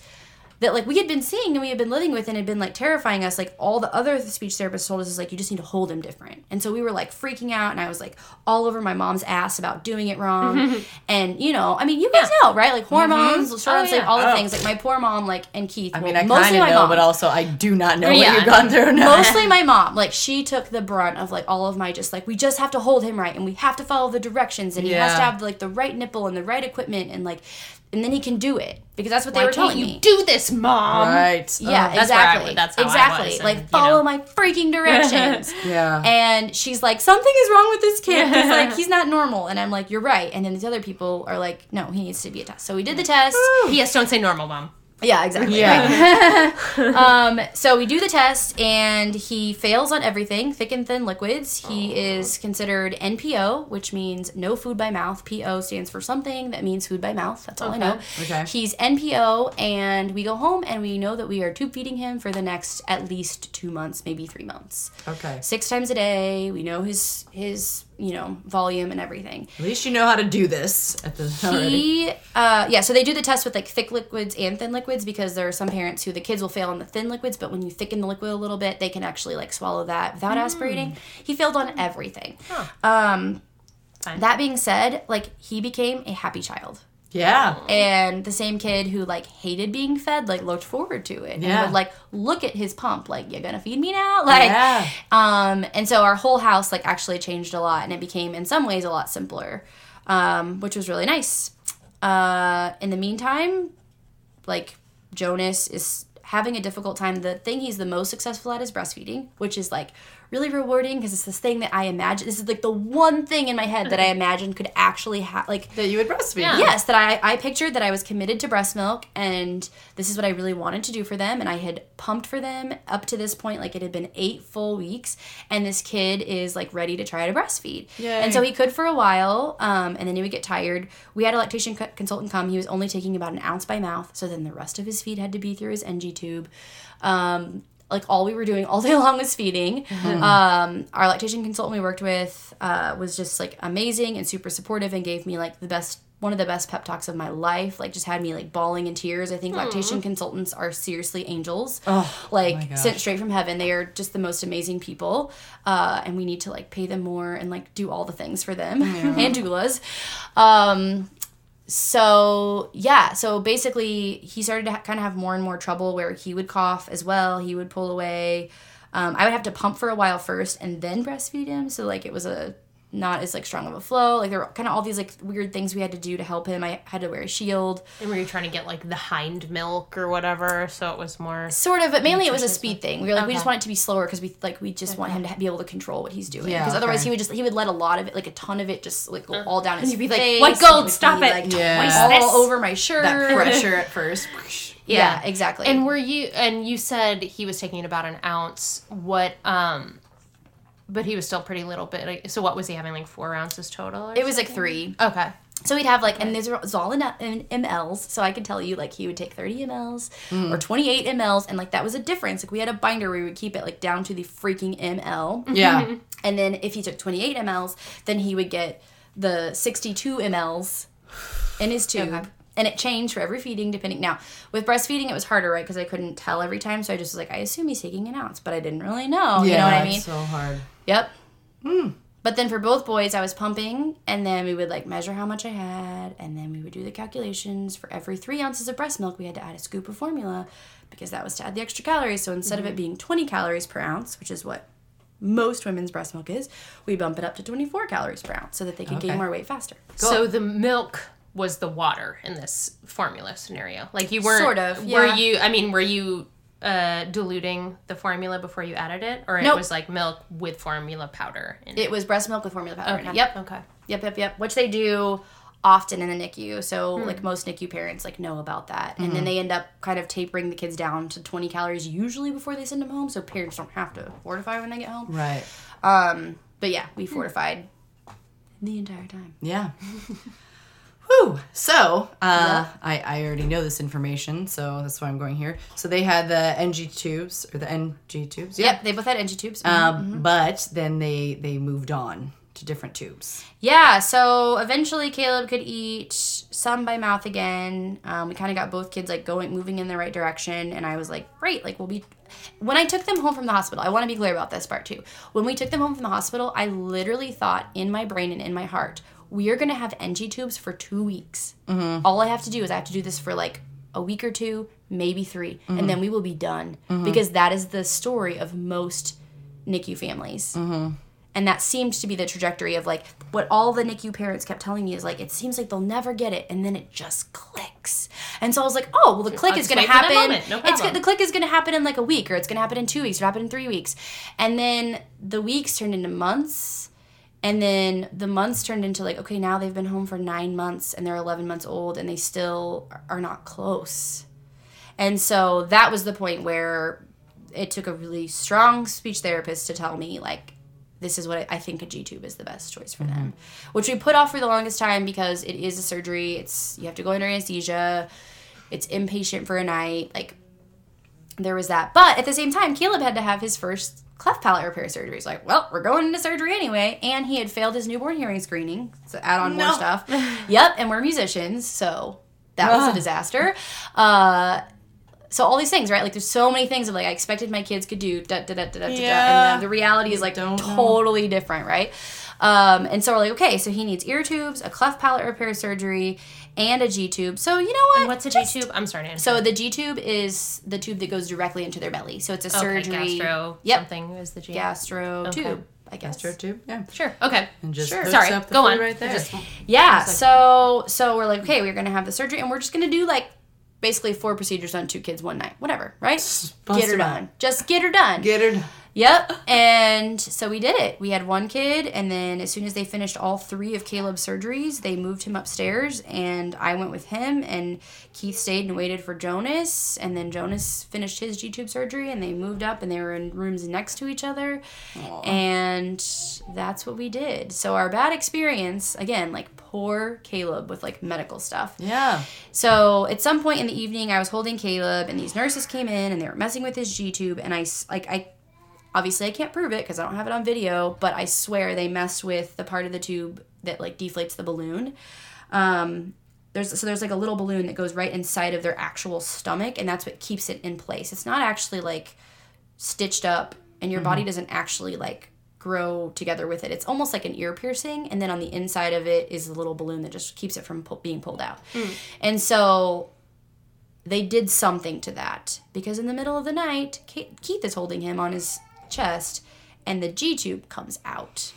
that like we had been seeing and we had been living with and had been like terrifying us like all the other speech therapists told us is like you just need to hold him different and so we were like freaking out and i was like all over my mom's ass about doing it wrong and you know i mean you guys know right like hormones mm-hmm. on Oh, yeah. all the Oh. things like my poor mom like and keith I mean, well, I kind of know, mom but also I do not know Yeah. what you've gone through now. mostly my mom like she took the brunt of like all of my just like we just have to hold him right and we have to follow the directions and he has to have like the right nipple and the right equipment and like and then he can do it because that's what they were can't telling you me do this, mom? right. yeah, Oh, That's I exactly. that's how I exactly. was, like you follow know. my freaking directions. Yeah. And she's like, something is wrong with this kid. He's like, he's not normal. And I'm like, you're right. And then these other people are like, no, he needs to be a test. So we did the test. yes, Don't say normal, mom. Yeah, exactly. Yeah. Um, so we do the test, and he fails on everything, thick and thin liquids. He is considered NPO, which means no food by mouth. PO stands for something that means food by mouth. That's all I know. Okay. He's NPO, and we go home, and we know that we are tube feeding him for the next at least two months, maybe three months. Okay. Six times a day. We know his his you know volume and everything. At least you know how to do this at the. He, uh, yeah, so they do the test with like thick liquids and thin liquids because there are some parents who the kids will fail on the thin liquids, but when you thicken the liquid a little bit, they can actually like swallow that without aspirating. He failed on everything. Um, Fine. that being said, like he became a happy child. Yeah. And the same kid who like hated being fed, like looked forward to it. And Yeah. would like look at his pump, like, You're gonna feed me now? Like Yeah. um, and so our whole house like actually changed a lot and it became in some ways a lot simpler. Um, which was really nice. Uh, in the meantime, like Jonas is having a difficult time. The thing he's the most successful at is breastfeeding, which is like really rewarding because it's this thing that I imagine. This is like the one thing in my head that I imagined could actually have like That you would breastfeed. Yeah. yes that I, I pictured that i was committed to breast milk and this is what i really wanted to do for them and i had pumped for them up to this point like it had been eight full weeks and this kid is like ready to try to breastfeed Yay. and so he could for a while um, and then he would get tired we had a lactation co- consultant come he was only taking about an ounce by mouth so then the rest of his feed had to be through his ng tube um, like all we were doing all day long was feeding. Um, our lactation consultant we worked with uh, was just like amazing and super supportive and gave me like the best one of the best pep talks of my life. Like just had me like bawling in tears. I think lactation consultants are seriously angels. like gosh. sent straight from heaven. They are just the most amazing people. Uh, and we need to like pay them more and like do all the things for them and doulas. Um, so yeah so basically he started to ha- kind of have more and more trouble where he would cough as well he would pull away. Um, i would have to pump for a while first and then breastfeed him so like it was a not as like strong of a flow like there were kind of all these like weird things we had to do to help him i had to wear a shield And were you trying to get like the hind milk or whatever? So it was more. sort of but mainly it was a speed thing we were like we just want it to be slower because we like we just want him to be able to control what he's doing Yeah, because otherwise okay. he would just he would let a lot of it like a ton of it just like go all down his Uh. you'd be like, face, "What gold? Stop be, it." like, Yeah. all this. over my shirt That pressure at first. yeah exactly And were you? And you said he was taking about an ounce. What? Um. But he was still pretty little bit. So what was he having? Like four ounces total? Or It was like three. Okay. So he'd have like, and these are it's all in, in mLs. So I could tell you, like, he would take 30 mLs or mm. 28 mLs, and like that was a difference. Like, we had a binder where we would keep it like down to the freaking ml. Yeah. And then if he took 28 mLs, then he would get the 62 mLs in his tube. Okay. And it changed for every feeding, depending. Now, with breastfeeding, it was harder, right? Because I couldn't tell every time. So I just was like, I assume he's taking an ounce, but I didn't really know. you know what I mean? So hard. Yep. Hmm. But then for both boys, I was pumping, and then we would like measure how much I had, and then we would do the calculations. For every three ounces of breast milk, we had to add a scoop of formula because that was to add the extra calories. So instead of it mm-hmm. being 20 calories per ounce, which is what most women's breast milk is, we bump it up to 24 calories per ounce so that they could gain more weight faster. So the milk was the water in this formula scenario. Like you weren't. Sort of, Were you? I mean, were you uh, diluting the formula before you added it, or it was like milk with formula powder? In It was breast milk with formula powder. in it. Okay. Yep. Okay. Yep, yep, yep. Which they do often in the NICU. So Hmm. like most NICU parents like know about that, and Mm-hmm. then they end up kind of tapering the kids down to 20 calories usually before they send them home, so parents don't have to fortify when they get home. Right. Um, but yeah, we Hmm. fortified the entire time. Yeah. Whew. So, uh, I, I already know this information, so that's why I'm going here. So they had the NG tubes or the NG tubes. Yep, they both had NG tubes. Um, But then they they moved on to different tubes. Yeah, so eventually Caleb could eat some by mouth again. Um, we kind of got both kids like going, moving in the right direction, and I was like, great, like we'll be. When I took them home from the hospital, I want to be clear about this part too. When we took them home from the hospital, I literally thought in my brain and in my heart, we are gonna have NG tubes for two weeks. Mm-hmm. All I have to do is I have to do this for like a week or two, maybe 3 and mm-hmm. then we will be done mm-hmm. because that is the story of most NICU families. And that seemed to be the trajectory of like what all the NICU parents kept telling me is like it seems like they'll never get it and then it just clicks. And so I was like oh well the click I'll is gonna wait for that happen. moment. No it's problem. the click is gonna happen in like a week or it's gonna happen in two weeks or happen in three weeks. And then the weeks turned into months and then the months turned into like okay now they've been home for nine months and they're 11 months old and they still are not close and so that was the point where it took a really strong speech therapist to tell me like this is what I, I think a G tube is the best choice for them, mm-hmm. which we put off for the longest time because it is a surgery. It's you have to go under anesthesia. It's inpatient for a night. Like there was that, but at the same time, Caleb had to have his first cleft palate repair surgery. He's like, well, we're going into surgery anyway, and he had failed his newborn hearing screening. So add on more stuff. yep, and we're musicians, so that was a disaster. Uh, so all these things, right? Like there's so many things of like I expected my kids could do, da da da da da da, da, Yeah. and then the reality is like don't know. totally different, right? Um, and so we're like, okay, so he needs ear tubes, a cleft palate repair surgery, and a G tube. So you know what? What's a G tube? I'm sorry, So the G tube is the tube that goes directly into their belly. So it's a okay, surgery. gastro Yep. something is the G. Gastro Okay. tube, I guess. Gastro tube, yeah. Sure. Okay. And just Sure. Sorry, up the go on. right there. Just- Yeah. So so we're like, okay, we're gonna have the surgery, and we're just gonna do like basically four procedures on two kids one night, whatever, right? bust Get her them out. done. Just get her done. Get her. Yep. And so we did it. We had one kid, and then as soon as they finished all three of Caleb's surgeries, they moved him upstairs, and I went with him, and Keith stayed and waited for Jonas, and then Jonas finished his G tube surgery, and they moved up, and they were in rooms next to each other, and that's what we did. So our bad experience, again, like poor Caleb with like medical stuff. Yeah. So at some point in the evening, I was holding Caleb, and these nurses came in and they were messing with his G tube, and I like I. Obviously, I can't prove it because I don't have it on video, but I swear they messed with the part of the tube that like deflates the balloon. Um, there's so there's like a little balloon that goes right inside of their actual stomach, and that's what keeps it in place. It's not actually like stitched up, and your body doesn't actually like grow together with it. It's almost like an ear piercing, and then on the inside of it is a little balloon that just keeps it from pull, being pulled out. And so they did something to that because in the middle of the night, Ke- Keith is holding him on his chest, and the G tube comes out.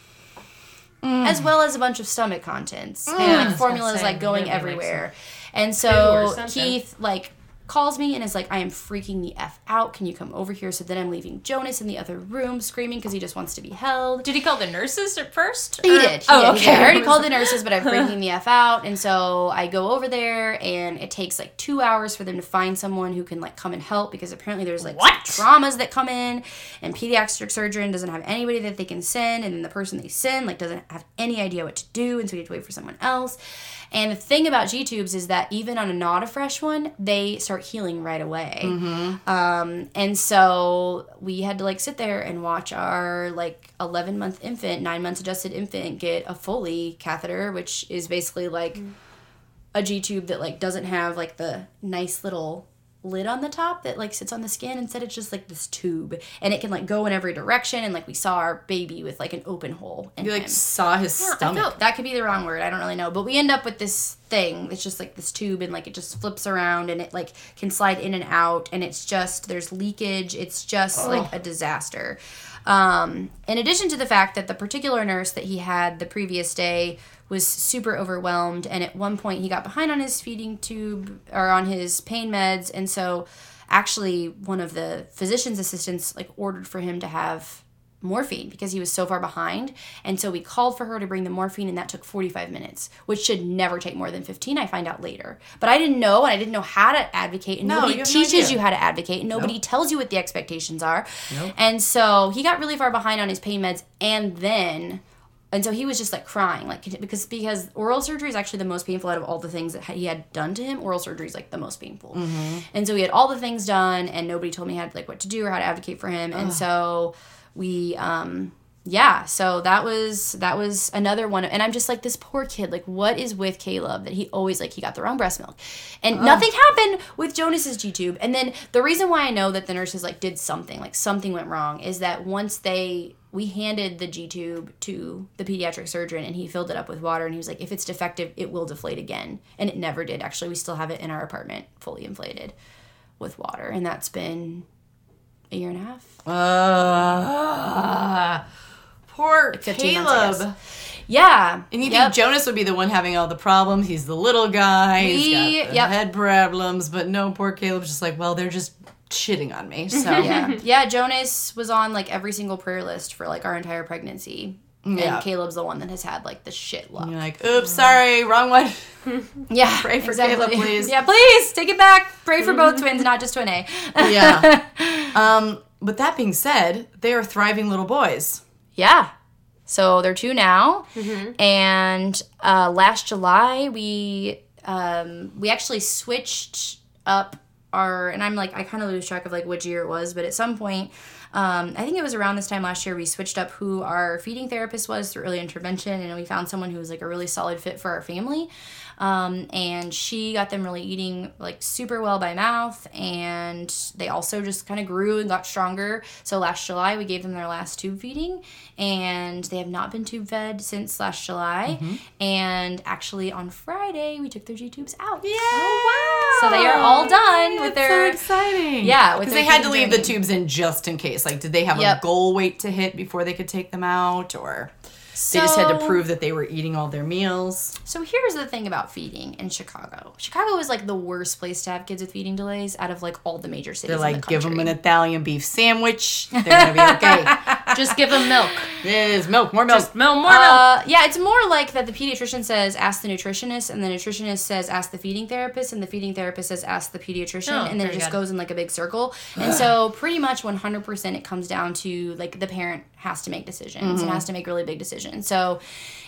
As well as a bunch of stomach contents and like formulas like going everywhere. And so. Keith like calls me and is like, I am freaking the F out. Can you come over here? So then I'm leaving Jonas in the other room screaming because he just wants to be held. Did he call the nurses at first? He Or- did. Oh, okay. Did. I already called the nurses, but I'm freaking the F out. And so I go over there and it takes like two hours for them to find someone who can like come and help because apparently there's like What? traumas that come in and pediatric surgeon doesn't have anybody that they can send and then the person they send like doesn't have any idea what to do and so we have to wait for someone else. And the thing about G tubes is that even on a not a fresh one, they start healing right away. Um, and so we had to like sit there and watch our like 11 month infant, nine months adjusted infant get a Foley catheter, which is basically like a G tube that like doesn't have like the nice little lid on the top that like sits on the skin. Instead, it's just like this tube, and it can like go in every direction. And like we saw our baby with like an open hole. and You like him. saw his I stomach. that could be the wrong word. I don't really know. But we end up with this thing. It's just like this tube and like it just flips around and it like can slide in and out and it's just there's leakage. It's just like a disaster. Um, in addition to the fact that the particular nurse that he had the previous day was super overwhelmed and at one point he got behind on his feeding tube or on his pain meds and so actually one of the physician's assistants like ordered for him to have morphine because he was so far behind. And so we called for her to bring the morphine, and that took 45 minutes, which should never take more than 15. I find out later. But I didn't know, and I didn't know how to advocate. And No, nobody you have no teaches you how to advocate, and nobody tells you what the expectations are. And so he got really far behind on his pain meds, and then. And so he was just like crying, like because because oral surgery is actually the most painful out of all the things that he had done to him. Oral surgery is like the most painful, Hmm. and so he had all the things done, and nobody told me how to like what to do or how to advocate for him. And so we um yeah, so that was that was another one, and I'm just like this poor kid. Like, what is with Caleb that he always like he got the wrong breast milk, and nothing happened with Jonas's G tube. And then the reason why I know that the nurses like did something, like something went wrong, is that once they we handed the G tube to the pediatric surgeon, and he filled it up with water, and he was like, if it's defective, it will deflate again, and it never did. Actually, we still have it in our apartment, fully inflated with water, and that's been a year and a half. Uh, poor 15 months, Caleb. guess. Yeah. And you Yep. think Jonas would be the one having all the problems? He's the little guy. We- he's got the yep. head problems, but no, poor Caleb's just like, well, they're just shitting on me. So yeah yeah jonas was on like every single prayer list for like our entire pregnancy Yeah. and caleb's the one that has had like the shit luck you're like, oops, sorry, wrong one. yeah Pray for Caleb, please. yeah please take it back pray for both twins not just twin a yeah. Um, but that being said, they are thriving little boys. yeah so they're two now and uh, last july we um, we actually switched up our and i'm like i kind of lose track of like which year it was but at some point um, i think it was around this time last year we switched up who our feeding therapist was through early intervention and we found someone who was like a really solid fit for our family um, and she got them really eating like super well by mouth and they also just kind of grew and got stronger so last july we gave them their last tube feeding and they have not been tube fed since last july and actually on friday we took their g tubes out Yeah. Oh, wow. so they are all done with That's their so exciting. Yeah, with because they had to leave the tubes in just in case. Like, did they have Yep. a goal weight to hit before they could take them out, or they just had to prove that they were eating all their meals? So here's the thing about feeding in Chicago. Chicago is like the worst place to have kids with feeding delays out of like all the major cities. They're like, the give them an Italian beef sandwich. They're gonna be okay. Just give them milk. There's milk, more milk. Just milk, more milk. Uh, yeah, it's more like that the pediatrician says ask the nutritionist, and the nutritionist says ask the feeding therapist, and the feeding therapist says ask the pediatrician, Oh, and then it just good. goes in like a big circle. And so pretty much 100% it comes down to like the parent has to make decisions and mm-hmm. has to make really big decisions. So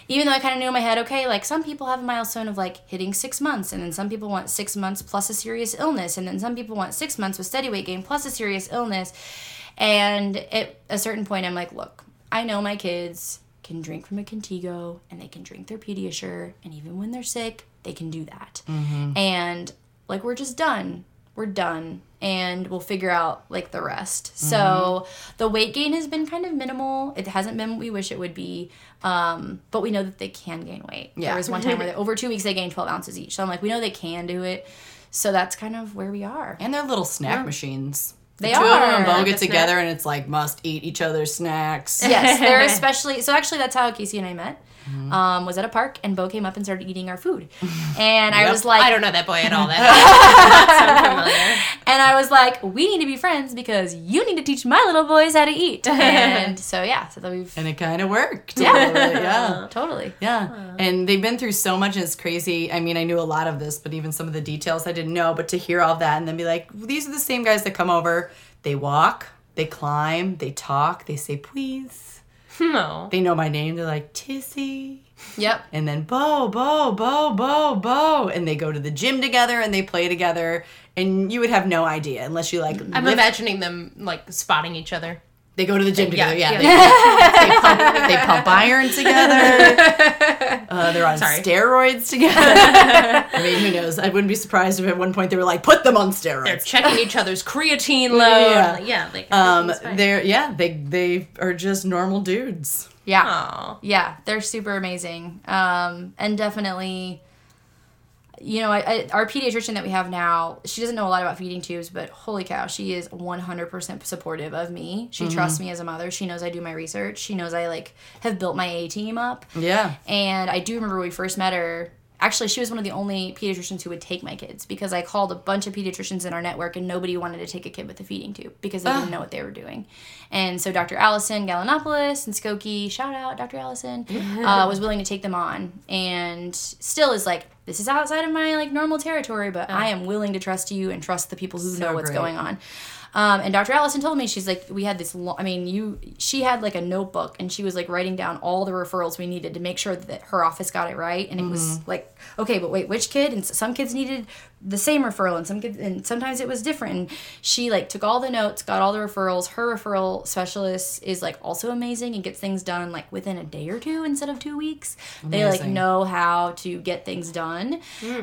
even though I kind of knew in my head, okay, like some people have a milestone of like hitting six months, and then some people want six months plus a serious illness, and then some people want six months with steady weight gain plus a serious illness. And at a certain point, I'm like, look, I know my kids can drink from a Contigo and they can drink their Pediasure, and even when they're sick, they can do that. Mm-hmm. And like, we're just done. We're done. And we'll figure out like the rest. So the weight gain has been kind of minimal. It hasn't been what we wish it would be. Um, but we know that they can gain weight. Yeah. There was one time where they, over two weeks they gained 12 ounces each. So I'm like, we know they can do it. So that's kind of where we are. And they're little snack machines. They the two of them are. and Bo Like get a snack. together, and it's like must eat each other's snacks. yes, they're especially so. Actually, that's how Casey and I met. Um, was at a park, and Bo came up and started eating our food, and I was like, I don't know that boy at all. That so familiar. and I was like, we need to be friends because you need to teach my little boys how to eat. And so yeah, so that we've And it kind of worked. Yeah. yeah. totally. Yeah. And they've been through so much and it's crazy. I mean, I knew a lot of this, but even some of the details I didn't know. But to hear all that and then be like, these are the same guys that come over. They walk, they climb, they talk, they say please. No. They know my name. They're like, Tissy. Yep. And then Bo, Bo, Bo, Bo, Bo. And they go to the gym together and they play together. And you would have no idea unless you like. I'm lift- imagining them like spotting each other. They go to the gym Yeah, together. Yeah. yeah. They, they pump, they pump iron together. Uh, they're on Sorry. steroids together. I mean, who knows? I wouldn't be surprised if at one point they were like, "Put them on steroids." They're checking each other's creatine load. Yeah. Yeah, like Um, they're yeah, they they are just normal dudes. Yeah. Aw. Yeah, they're super amazing. Um, and definitely, you know, I, I, our pediatrician that we have now, she doesn't know a lot about feeding tubes, but holy cow, she is 100% supportive of me. She mm-hmm. trusts me as a mother. She knows I do my research. She knows I like have built my A team up. Yeah. And I do remember when we first met her. Actually, she was one of the only pediatricians who would take my kids because I called a bunch of pediatricians in our network and nobody wanted to take a kid with a feeding tube because they didn't know what they were doing. And so Dr. Allison Galanopoulos and Skokie, shout out Dr. Allison, uh, was willing to take them on and still is like this is outside of my like normal territory, but I am willing to trust you and trust the people who know what's great. going on. Um, and Dr. Allison told me she's like we had this. Lo- I mean, you she had like a notebook and she was like writing down all the referrals we needed to make sure that her office got it right. And it was like okay, but wait, which kid? And some kids needed the same referral, and some kids, and sometimes it was different. And she like took all the notes, got all the referrals. Her referral specialist is like also amazing and gets things done like within a day or two instead of two weeks. They like know how to get things done.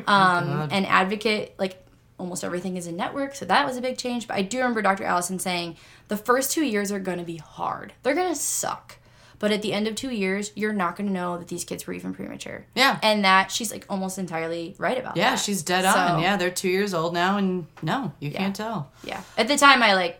Um, and advocate like almost everything is in network, so that was a big change. But I do remember Dr. Allison saying the first two years are going to be hard. They're going to suck. But at the end of two years, you're not going to know that these kids were even premature. Yeah. And that she's like almost entirely right about Yeah, that. she's dead So, on. Yeah, they're two years old now, and no, you can't tell. Yeah. At the time, I like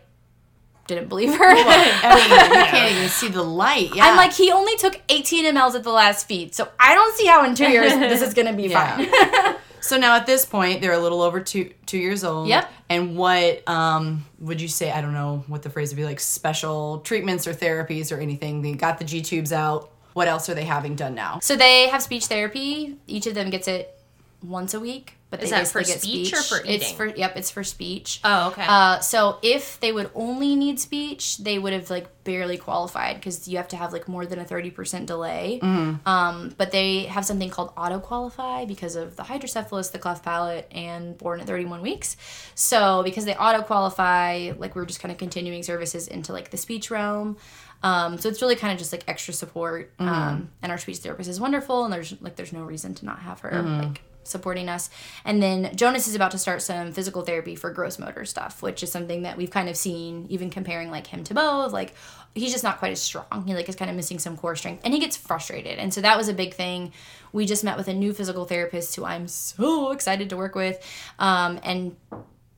didn't believe her. I mean, you can't even see the light. Yeah, I'm like, he only took 18 mLs at the last feed, so I don't see how in two years this is going to be Yeah. fine. So now at this point, they're a little over two two years old. Yep. And what um would you say? I don't know what the phrase would be like. Special treatments or therapies or anything. They got the G tubes out. What else are they having done now? So they have speech therapy. Each of them gets it once a week. But Is they that for get speech or for It's eating? for yep, it's for speech. Oh, okay. Uh, so if they would only need speech, they would have like barely qualified because you have to have like more than a thirty percent delay. Um, but they have something called auto qualify because of the hydrocephalus, the cleft palate, and born at thirty one weeks. So because they auto qualify, like we're just kind of continuing services into like the speech realm. Um, so it's really kind of just like extra support. Um, and our speech therapist is wonderful, and there's like there's no reason to not have her like supporting us. And then Jonas is about to start some physical therapy for gross motor stuff, which is something that we've kind of seen even comparing like him to Bo, Like he's just not quite as strong. He like is kind of missing some core strength and he gets frustrated. And so that was a big thing. We just met with a new physical therapist who I'm so excited to work with. Um, and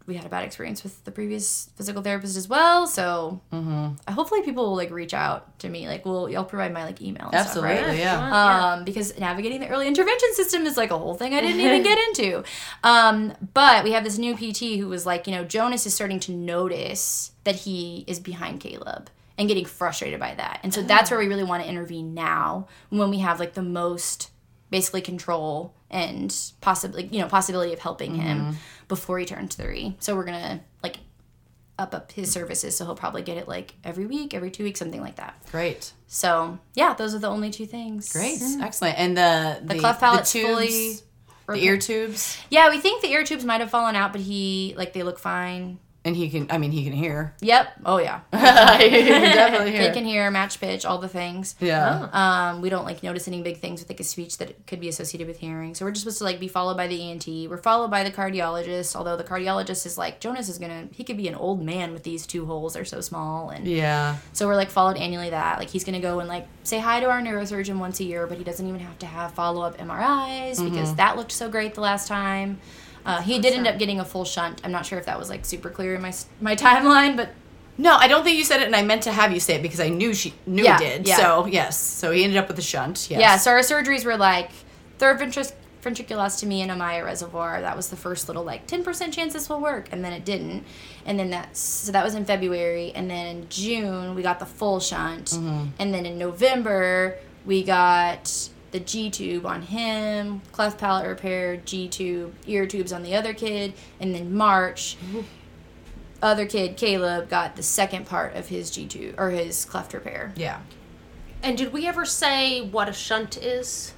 we had a bad experience with the previous physical therapist as well. So uh, hopefully people will like reach out to me. Like, well, y'all provide my like email. And Absolutely. Stuff, right? Yeah. um, because navigating the early intervention system is like a whole thing I didn't even get into. Um, but we have this new PT who was like, you know, Jonas is starting to notice that he is behind Caleb and getting frustrated by that. And so that's where we really want to intervene now when we have like the most basically control and possibly, you know, possibility of helping him before he turns three. So we're to like up up his services so he'll probably get it like every week, every two weeks, something like that. Great. So yeah, those are the only two things. Great. Excellent. And the the, The cleft tubes, fully the ear tubes, Yeah, we think the ear tubes might have fallen out, but he like they look fine. And he can. I mean, he can hear. Yep. Oh yeah. he can definitely They can hear, match pitch, all the things. Yeah. Um, we don't like notice any big things with like a speech that could be associated with hearing. So we're just supposed to like be followed by the ENT. We're followed by the cardiologist. Although the cardiologist is like Jonas is gonna he could be an old man with these two holes. They're so small and Yeah. So we're like followed annually that. Like he's gonna go and like say hi to our neurosurgeon once a year, but he doesn't even have to have follow up MRIs because that looked so great the last time. Uh, he did end up getting a full shunt. I'm not sure if that was like super clear in my my timeline, but No, I don't think you said it, and I meant to have you say it because I knew she knew Yeah, did. yeah. So yes, so he ended up with a shunt. Yes. yeah. So our surgeries were like third ventric- ventriculostomy and Ommaya reservoir. That was the first little like 10% chance this will work, and then it didn't. And then that's so that was in February, and then in June we got the full shunt, and then in November we got the G tube on him, cleft palate repair, G tube, ear tubes on the other kid, and then March. Other kid, Caleb, got the second part of his G tube or his cleft repair. Yeah. and did we ever say what a shunt is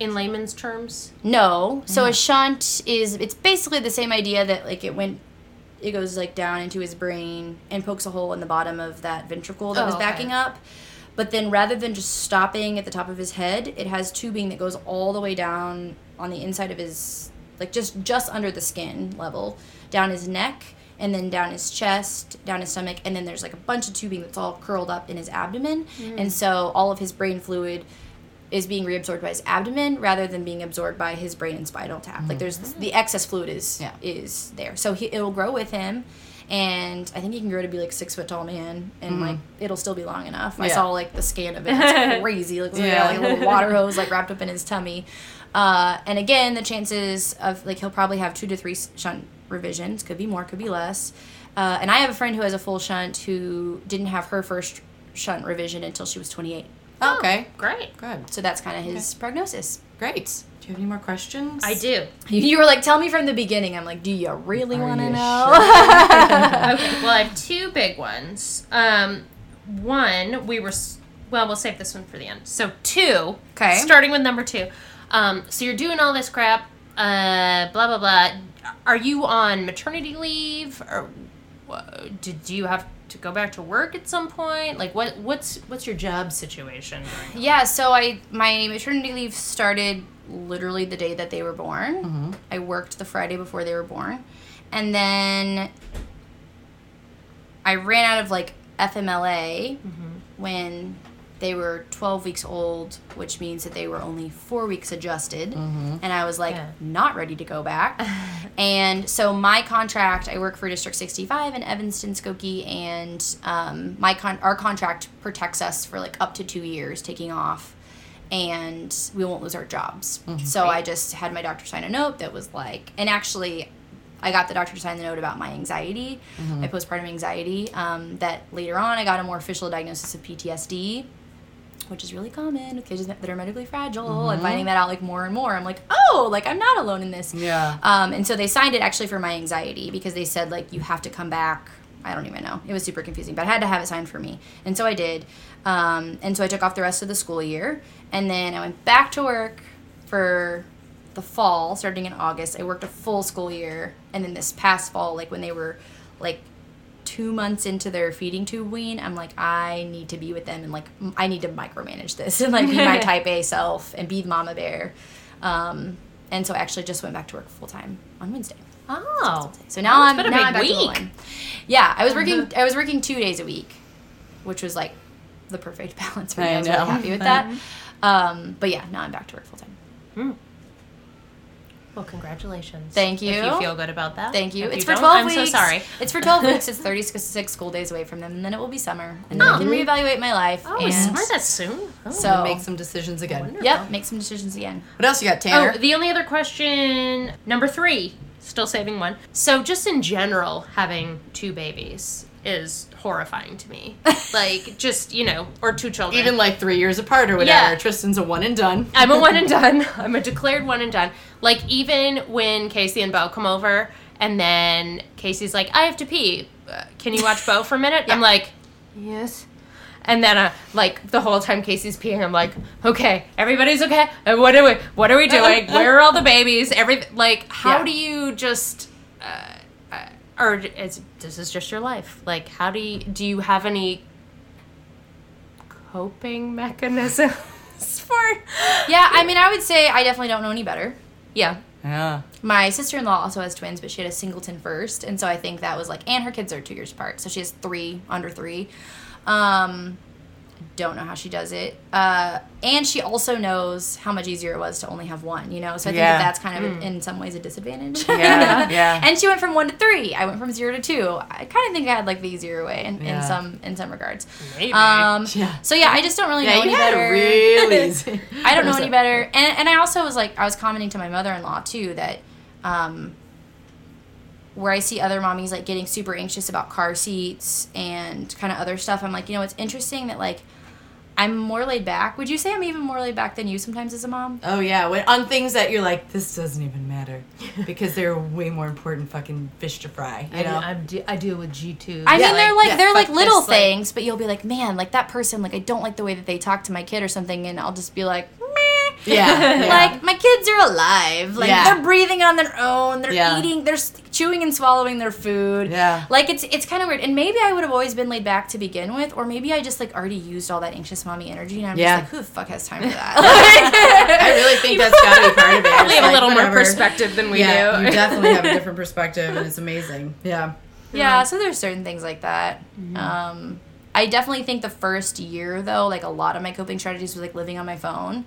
in layman's terms? No. So a mm-hmm. shunt is it's basically the same idea that like it went it goes like down into his brain and pokes a hole in the bottom of that ventricle that Oh, was okay. backing up. But then rather than just stopping at the top of his head, it has tubing that goes all the way down on the inside of his like just just under the skin level, down his neck and then down his chest, down his stomach, and then there's like a bunch of tubing that's all curled up in his abdomen. Mm. And so all of his brain fluid is being reabsorbed by his abdomen rather than being absorbed by his brain and spinal tap. Like there's mm. the excess fluid is Yeah. is there, so he, it'll grow with him, and I think he can grow to be like six foot tall man, and like it'll still be long enough. I saw like the scan of it; it's crazy. Like, Yeah. like a little water hose like wrapped up in his tummy. Uh, and again, the chances of like he'll probably have two to three shunt revisions. Could be more, could be less. Uh, and I have a friend who has a full shunt who didn't have her first shunt revision until she was 28. okay. Great. Good. So that's kind of his prognosis. Great. Do you have any more questions? I do. You were like, tell me from the beginning. I'm like, do you really want to you know? Okay, well, I have two big ones. Um, one, we were, well, we'll save this one for the end. So, two, 'Kay. starting with number two. Um, so, you're doing all this crap, uh, blah, blah, blah. Are you on maternity leave? Or wha- did you have to go back to work at some point? Like, what what's what's your job situation? Yeah, so I my maternity leave started literally the day that they were born. Mm-hmm. I worked the Friday before they were born. And then I ran out of like FMLA mm-hmm. when they were 12 weeks old, which means that they were only 4 weeks adjusted. Mm-hmm. And I was like Yeah. not ready to go back. and so my contract, I work for District 65 in Evanston, Skokie, and um, my con- our contract protects us for like up to 2 years taking off and we won't lose our jobs. So I just had my doctor sign a note that was like, and actually, I got the doctor to sign the note about my anxiety, my postpartum anxiety. Um, that later on, I got a more official diagnosis of PTSD, which is really common with kids that are medically fragile. And finding that out like more and more, I'm like, oh, like I'm not alone in this. Yeah. Um, and so they signed it actually for my anxiety because they said like you have to come back. I don't even know. It was super confusing, but I had to have it signed for me, and so I did. Um, and so I took off the rest of the school year, and then I went back to work for the fall, starting in August. I worked a full school year, and then this past fall, like when they were like two months into their feeding tube wean, I'm like, I need to be with them and like I need to micromanage this and like be my type A self and be the mama bear. Um, and so I actually just went back to work full time on Wednesday. Oh, So now I'm been a now big I'm back to week. rolling. Yeah, I was working. I was working two days a week, which was like the perfect balance for me. I, I was really happy with that. Um, but yeah, now I'm back to work full time. well, congratulations. Thank you. If you. you feel good about that. Thank you. If it's for don't, 12 I'm weeks. so sorry. It's for 12 weeks. It's 36 school days away from them, and then it will be summer. And then I can reevaluate my life. Oh, and summer that soon? Oh. so, Make some decisions again. yep, make some decisions again. What else you got, Tanner? Oh, the only other question, number three, still saving one. So, just in general, having two babies is horrifying to me. like, just, you know, or two children. Even like three years apart or whatever. Yeah. Tristan's a one and done. I'm a one and done. I'm a declared one and done. Like, even when Casey and Bo come over, and then Casey's like, I have to pee. Uh, Can you watch Bo for a minute? I'm like, yes. And then, uh, like the whole time Casey's peeing, I'm like, okay, everybody's okay. And what are we? What are we doing? Where are all the babies? Every like, how Yeah. do you just, uh, uh, or it's this is just your life? Like, how do you do? You have any coping mechanisms for? Yeah, I mean, I would say I definitely don't know any better. Yeah. Yeah. My sister in law also has twins, but she had a singleton first, and so I think that was like, and her kids are two years apart, so she has three under three. Um, don't know how she does it. Uh, and she also knows how much easier it was to only have one, you know? So I think Yeah. that that's kind of in some ways a disadvantage. Yeah, yeah. and she went from one to three. I went from zero to two. I kind of think I had like the easier way in, in some in some regards. Maybe. Um, Yeah. So yeah, I just don't really know Yeah, any had better. it real easy. I don't know any better. And and I also was like I was commenting to my mother in law too that um where I see other mommies like getting super anxious about car seats and kind of other stuff, I'm like, you know, it's interesting that like I'm more laid back. Would you say I'm even more laid back than you sometimes as a mom? Oh yeah, when, on things that you're like, this doesn't even matter because they're way more important fucking fish to fry. You know? I, de- I deal with G two. I Yeah, mean, they're like, like yeah, they're like little this, like- things, but you'll be like, man, like that person, like I don't like the way that they talk to my kid or something, and I'll just be like, meh. Yeah, yeah. like my kids are alive. Like Yeah. they're breathing on their own. They're Yeah. eating. They're s- chewing and swallowing their food. Yeah. Like it's it's kind of weird. And maybe I would have always been laid back to begin with, or maybe I just like already used all that anxious mommy energy, and I'm Yeah. just like, who the fuck has time for that? I really think that's got to be part of it. We have a like, little more perspective than we yeah, do. you definitely have a different perspective, and it's amazing. Yeah. Yeah, so there's certain things like that. Um, I definitely think the first year though, like a lot of my coping strategies was like living on my phone.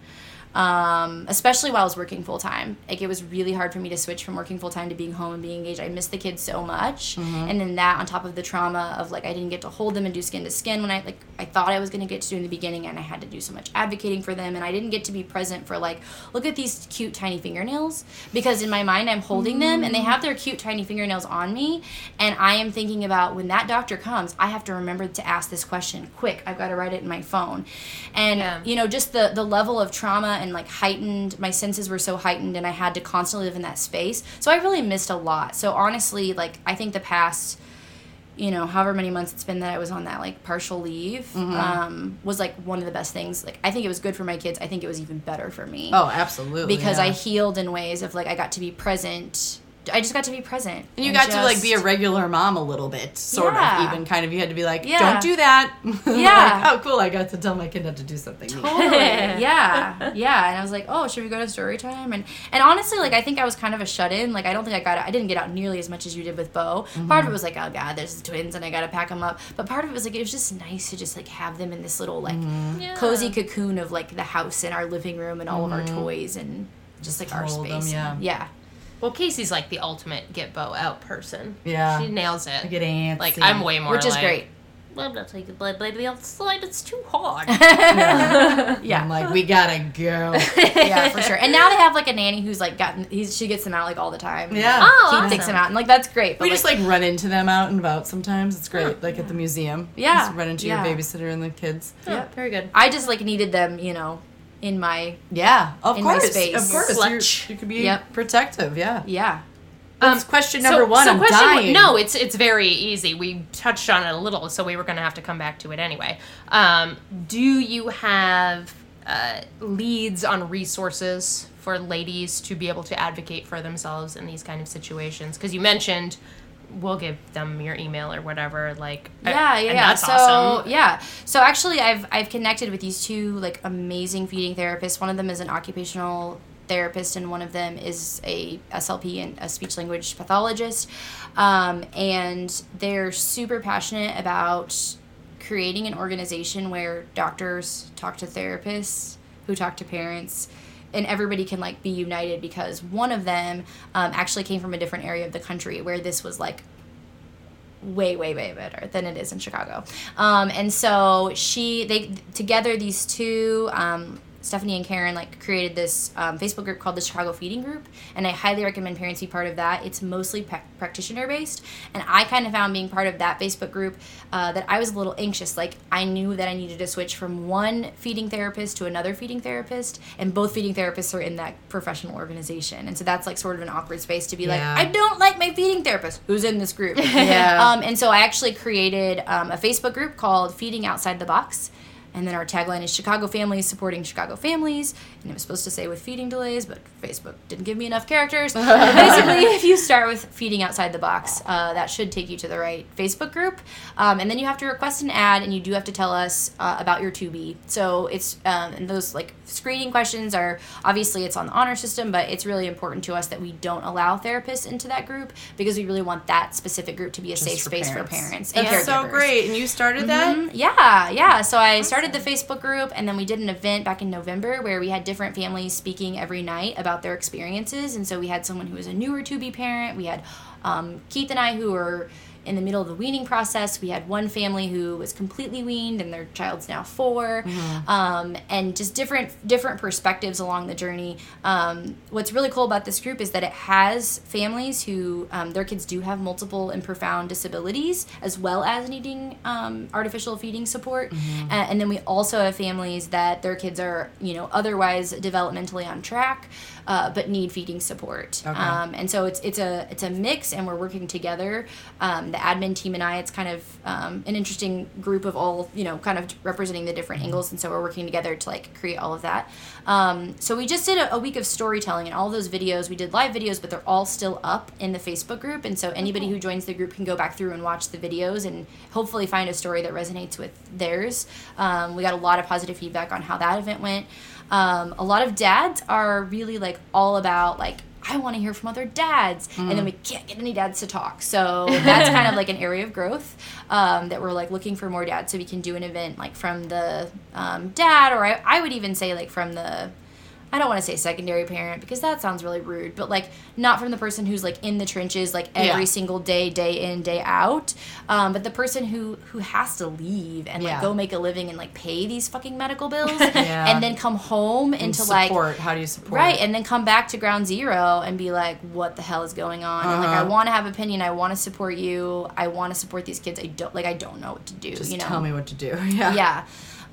Um, especially while I was working full time. Like it was really hard for me to switch from working full time to being home and being engaged. I missed the kids so much. And then that on top of the trauma of like I didn't get to hold them and do skin to skin when I like I thought I was gonna get to do in the beginning and I had to do so much advocating for them and I didn't get to be present for like, look at these cute tiny fingernails. Because in my mind I'm holding them and they have their cute tiny fingernails on me and I am thinking about when that doctor comes, I have to remember to ask this question quick. I've got to write it in my phone. And Yeah. you know, just the the level of trauma and like heightened my senses were so heightened and i had to constantly live in that space so i really missed a lot so honestly like i think the past you know however many months it's been that i was on that like partial leave Mm-hmm. um, was like one of the best things like i think it was good for my kids i think it was even better for me Oh, absolutely. because yeah. i healed in ways of like i got to be present i just got to be present And you got to like be a regular mom a little bit, sort Yeah. of. Even kind of, you had to be like, Yeah. "Don't do that." Yeah. like, oh, cool! I got to tell my kid not to do something. Totally. yeah. Yeah. And I was like, oh, should we go to story time? And and honestly, like I think I was kind of a shut in. Like I don't think I got I didn't get out nearly as much as you did with Bo. Mm-hmm. Part of it was like, oh god, there's the twins and I gotta pack them up. But part of it was like it was just nice to just like have them in this little like mm-hmm. cozy cocoon of like the house and our living room and all of our mm-hmm. toys and just like our Hold them, space. yeah. Yeah. Well, Casey's like the ultimate get Bo out person. Yeah. She nails it. I get antsy. like I'm way more Which is like, great. I'm not taking blood baby outside. It's too hard. Yeah. I'm like, we gotta go. yeah, for sure. And now they have like a nanny who's like gotten he's she gets them out like all the time. Yeah. Oh, He awesome. takes them out and like that's great. But we just like run into them out and about sometimes. It's great. Like at the museum. Yeah, Just run into yeah. your babysitter and the kids. yeah, very good. I just like needed them, you know, in my Yeah, of In my course. space. Of course. You're, you could be Yep. protective. Yeah. yeah. That's question number one. I'm Um, question one- dying. no, it's it's very easy. We touched on it a little, so we were going to have to come back to it anyway. Um, do you have uh, leads on resources for ladies to be able to advocate for themselves in these kind of situations? Because you mentioned we'll give them your email or whatever. Like Yeah, yeah, yeah. That's so awesome. yeah. So actually I've I've connected with these two like amazing feeding therapists. One of them is an occupational therapist and one of them is a SLP and a speech language pathologist. Um, and they're super passionate about creating an organization where doctors talk to therapists who talk to parents and everybody can like be united because one of them um, actually came from a different area of the country where this was like way way way better than it is in chicago. Um, and so she they together these two um, stephanie and karen like created this um, facebook group called the chicago feeding group and i highly recommend parents be part of that it's mostly pa- practitioner based and i kind of found being part of that facebook group uh, that i was a little anxious like i knew that i needed to switch from one feeding therapist to another feeding therapist and both feeding therapists are in that professional organization and so that's like sort of an awkward space to be Yeah. like i don't like my feeding therapist who's in this group Yeah. um, and so I actually created um, a Facebook group called Feeding Outside the Box. And then our tagline is Chicago families supporting Chicago families. And it was supposed to say with feeding delays, but Facebook didn't give me enough characters. Basically, if you start with feeding outside the box, uh, that should take you to the right Facebook group. Um, and then you have to request an ad, and you do have to tell us uh, about your 2B. So it's, um, and those like screening questions are obviously it's on the honor system, but it's really important to us that we don't allow therapists into that group because we really want that specific group to be a safe for space parents. for parents and That's so caregivers. great. And you started that? Mhm. Yeah, yeah. So I started the Facebook group, and then we did an event back in November where we had different families speaking every night about their experiences. And so we had someone who was a newer to be parent. We had um, Keith and I who were in the middle of the weaning process. We had one family who was completely weaned, and their child's now 4 um, and just different different perspectives along the journey. Um, what's really cool about this group is that it has families who um, their kids do have multiple and profound disabilities, as well as needing um, artificial feeding support. A- and then we also have families that their kids are, you know, otherwise developmentally on track, uh, but need feeding support. Okay. Um, and so it's it's a it's a mix, and we're working together. Um, the admin team and I, it's kind of um, an interesting group of all, you know, kind of representing the different angles, and so we're working together to like create all of that. Um, so we just did a, a week of storytelling, and all those videos we did live videos, but they're all still up in the Facebook group, and so anybody who joins the group can go back through and watch the videos and hopefully find a story that resonates with theirs. Um, we got a lot of positive feedback on how that event went. Um, a lot of dads are really like all about like I want to hear from other dads, and then we can't get any dads to talk. So that's kind of like an area of growth um, that we're like looking for more dads, so we can do an event like from the um, dad, or I, I would even say like from the I don't want to say secondary parent because that sounds really rude, but like not from the person who's like in the trenches like every Yeah. single day, day in, day out, um, but the person who who has to leave and like Yeah. go make a living and like pay these fucking medical bills, Yeah. and then come home And into like support. How do you support? Right, and then come back to ground zero and be like, "What the hell is going on?" And like, I Uh-huh. want to have opinion. I want to support you. I want to support these kids. I don't like. I don't know what to do. Just you know. tell me what to do. Yeah. Yeah.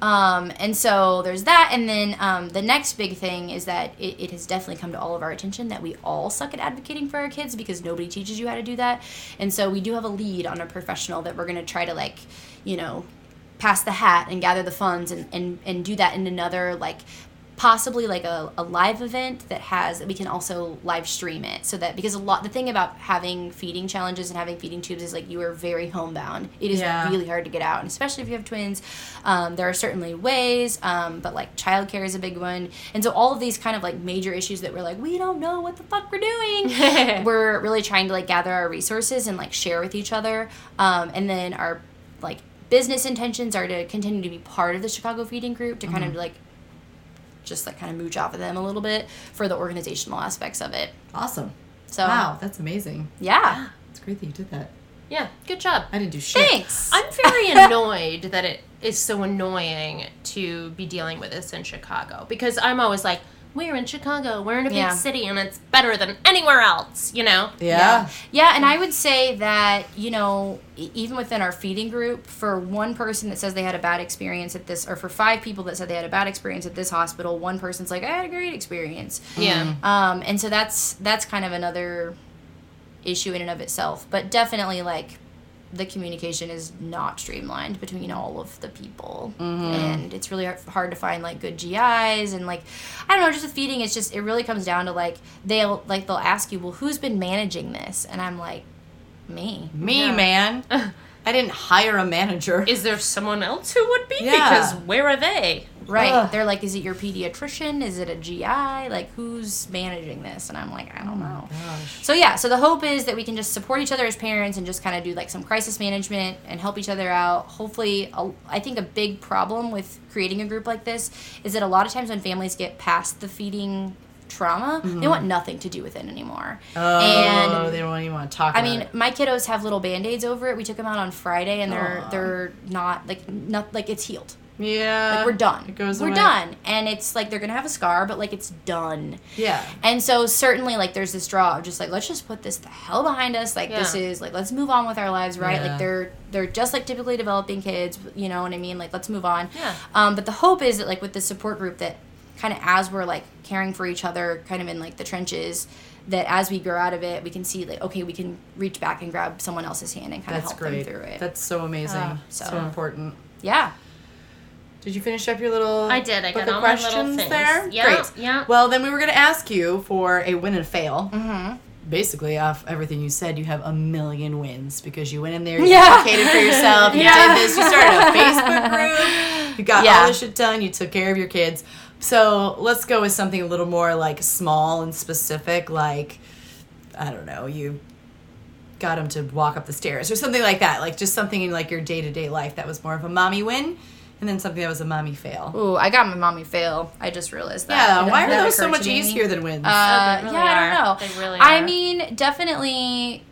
Um, and so there's that. And then um, the next big thing is that it, it has definitely come to all of our attention that we all suck at advocating for our kids because nobody teaches you how to do that. And so we do have a lead on a professional that we're going to try to, like, you know, pass the hat and gather the funds and, and, and do that in another, like, possibly like a, a live event that has that we can also live stream it. So that because a lot the thing about having feeding challenges and having feeding tubes is like you are very homebound. It is Yeah. really hard to get out and especially if you have twins. Um, there are certainly ways um, but like childcare is a big one. And so all of these kind of like major issues that we're like we don't know what the fuck we're doing we're really trying to like gather our resources and like share with each other. Um, and then our like business intentions are to continue to be part of the chicago feeding group to kind of like just like kind of mooch off of them a little bit for the organizational aspects of it Awesome. so wow, that's amazing. yeah It's great that you did that. Yeah, good job. I didn't do shit. thanks I'm very annoyed that it is so annoying to be dealing with this in Chicago because I'm always like, we're in Chicago, we're in a big Yeah. city, and it's better than anywhere else, you know? Yeah. Yeah, and I would say that, you know, even within our feeding group, for one person that says they had a bad experience at this, or for five people that said they had a bad experience at this hospital, one person's like, I had a great experience. Yeah. Um, and so that's that's kind of another issue in and of itself. But definitely, like, the communication is not streamlined between all of the people, mm-hmm. and it's really hard to find like good GIs and like I don't know. Just with feeding, it's just it really comes down to like they'll like they'll ask you, well, who's been managing this, and I'm like, me. Me, Yeah. man. I didn't hire a manager. Is there someone else who would be? Yeah. Because where are they? Right. Ugh. They're like, is it your pediatrician? Is it a GI? Like, who's managing this? And I'm like, I don't oh know. Gosh. So yeah, so the hope is that we can just support each other as parents and just kind of do like some crisis management and help each other out. Hopefully, a- I think a big problem with creating a group like this is that a lot of times when families get past the feeding trauma, they want nothing to do with it anymore. Oh, and they don't even want to talk I mean, it. my kiddos have little band-aids over it. We took them out on Friday and they're Aw. they're not like not like it's healed. Yeah. Like we're done. It goes we're away. done. And it's like they're gonna have a scar, but like it's done. Yeah. And so certainly like there's this draw of just like let's just put this the hell behind us. Like this is like let's move on with our lives, right? Yeah. Like they're they're just like typically developing kids, you know what I mean? Like let's move on. Yeah. Um, but the hope is that like with the support group that kind of as we're like caring for each other, kind of in like the trenches, that as we grow out of it, we can see like okay, we can reach back and grab someone else's hand and kind of That's help great. them through it. That's so amazing. Uh, so, so- important. yeah. Did you finish up your little I did. I got of all my little questions things. there? Yeah, Great. yeah. Well, then we were going to ask you for a win and a fail. Mm-hmm. Basically, off everything you said, you have a million wins because you went in there, you Yeah. advocated for yourself, you Yeah. did this, you started a Facebook group, you got Yeah. all this shit done, you took care of your kids. So let's go with something a little more like small and specific, like I don't know, you got him to walk up the stairs or something like that, like just something in like your day to day life that was more of a mommy win, and then something that was a mommy fail. Ooh, I got my mommy fail. I just realized that. Yeah, why are those so much easier than wins? Uh, they really yeah, I don't know. They really I mean, definitely.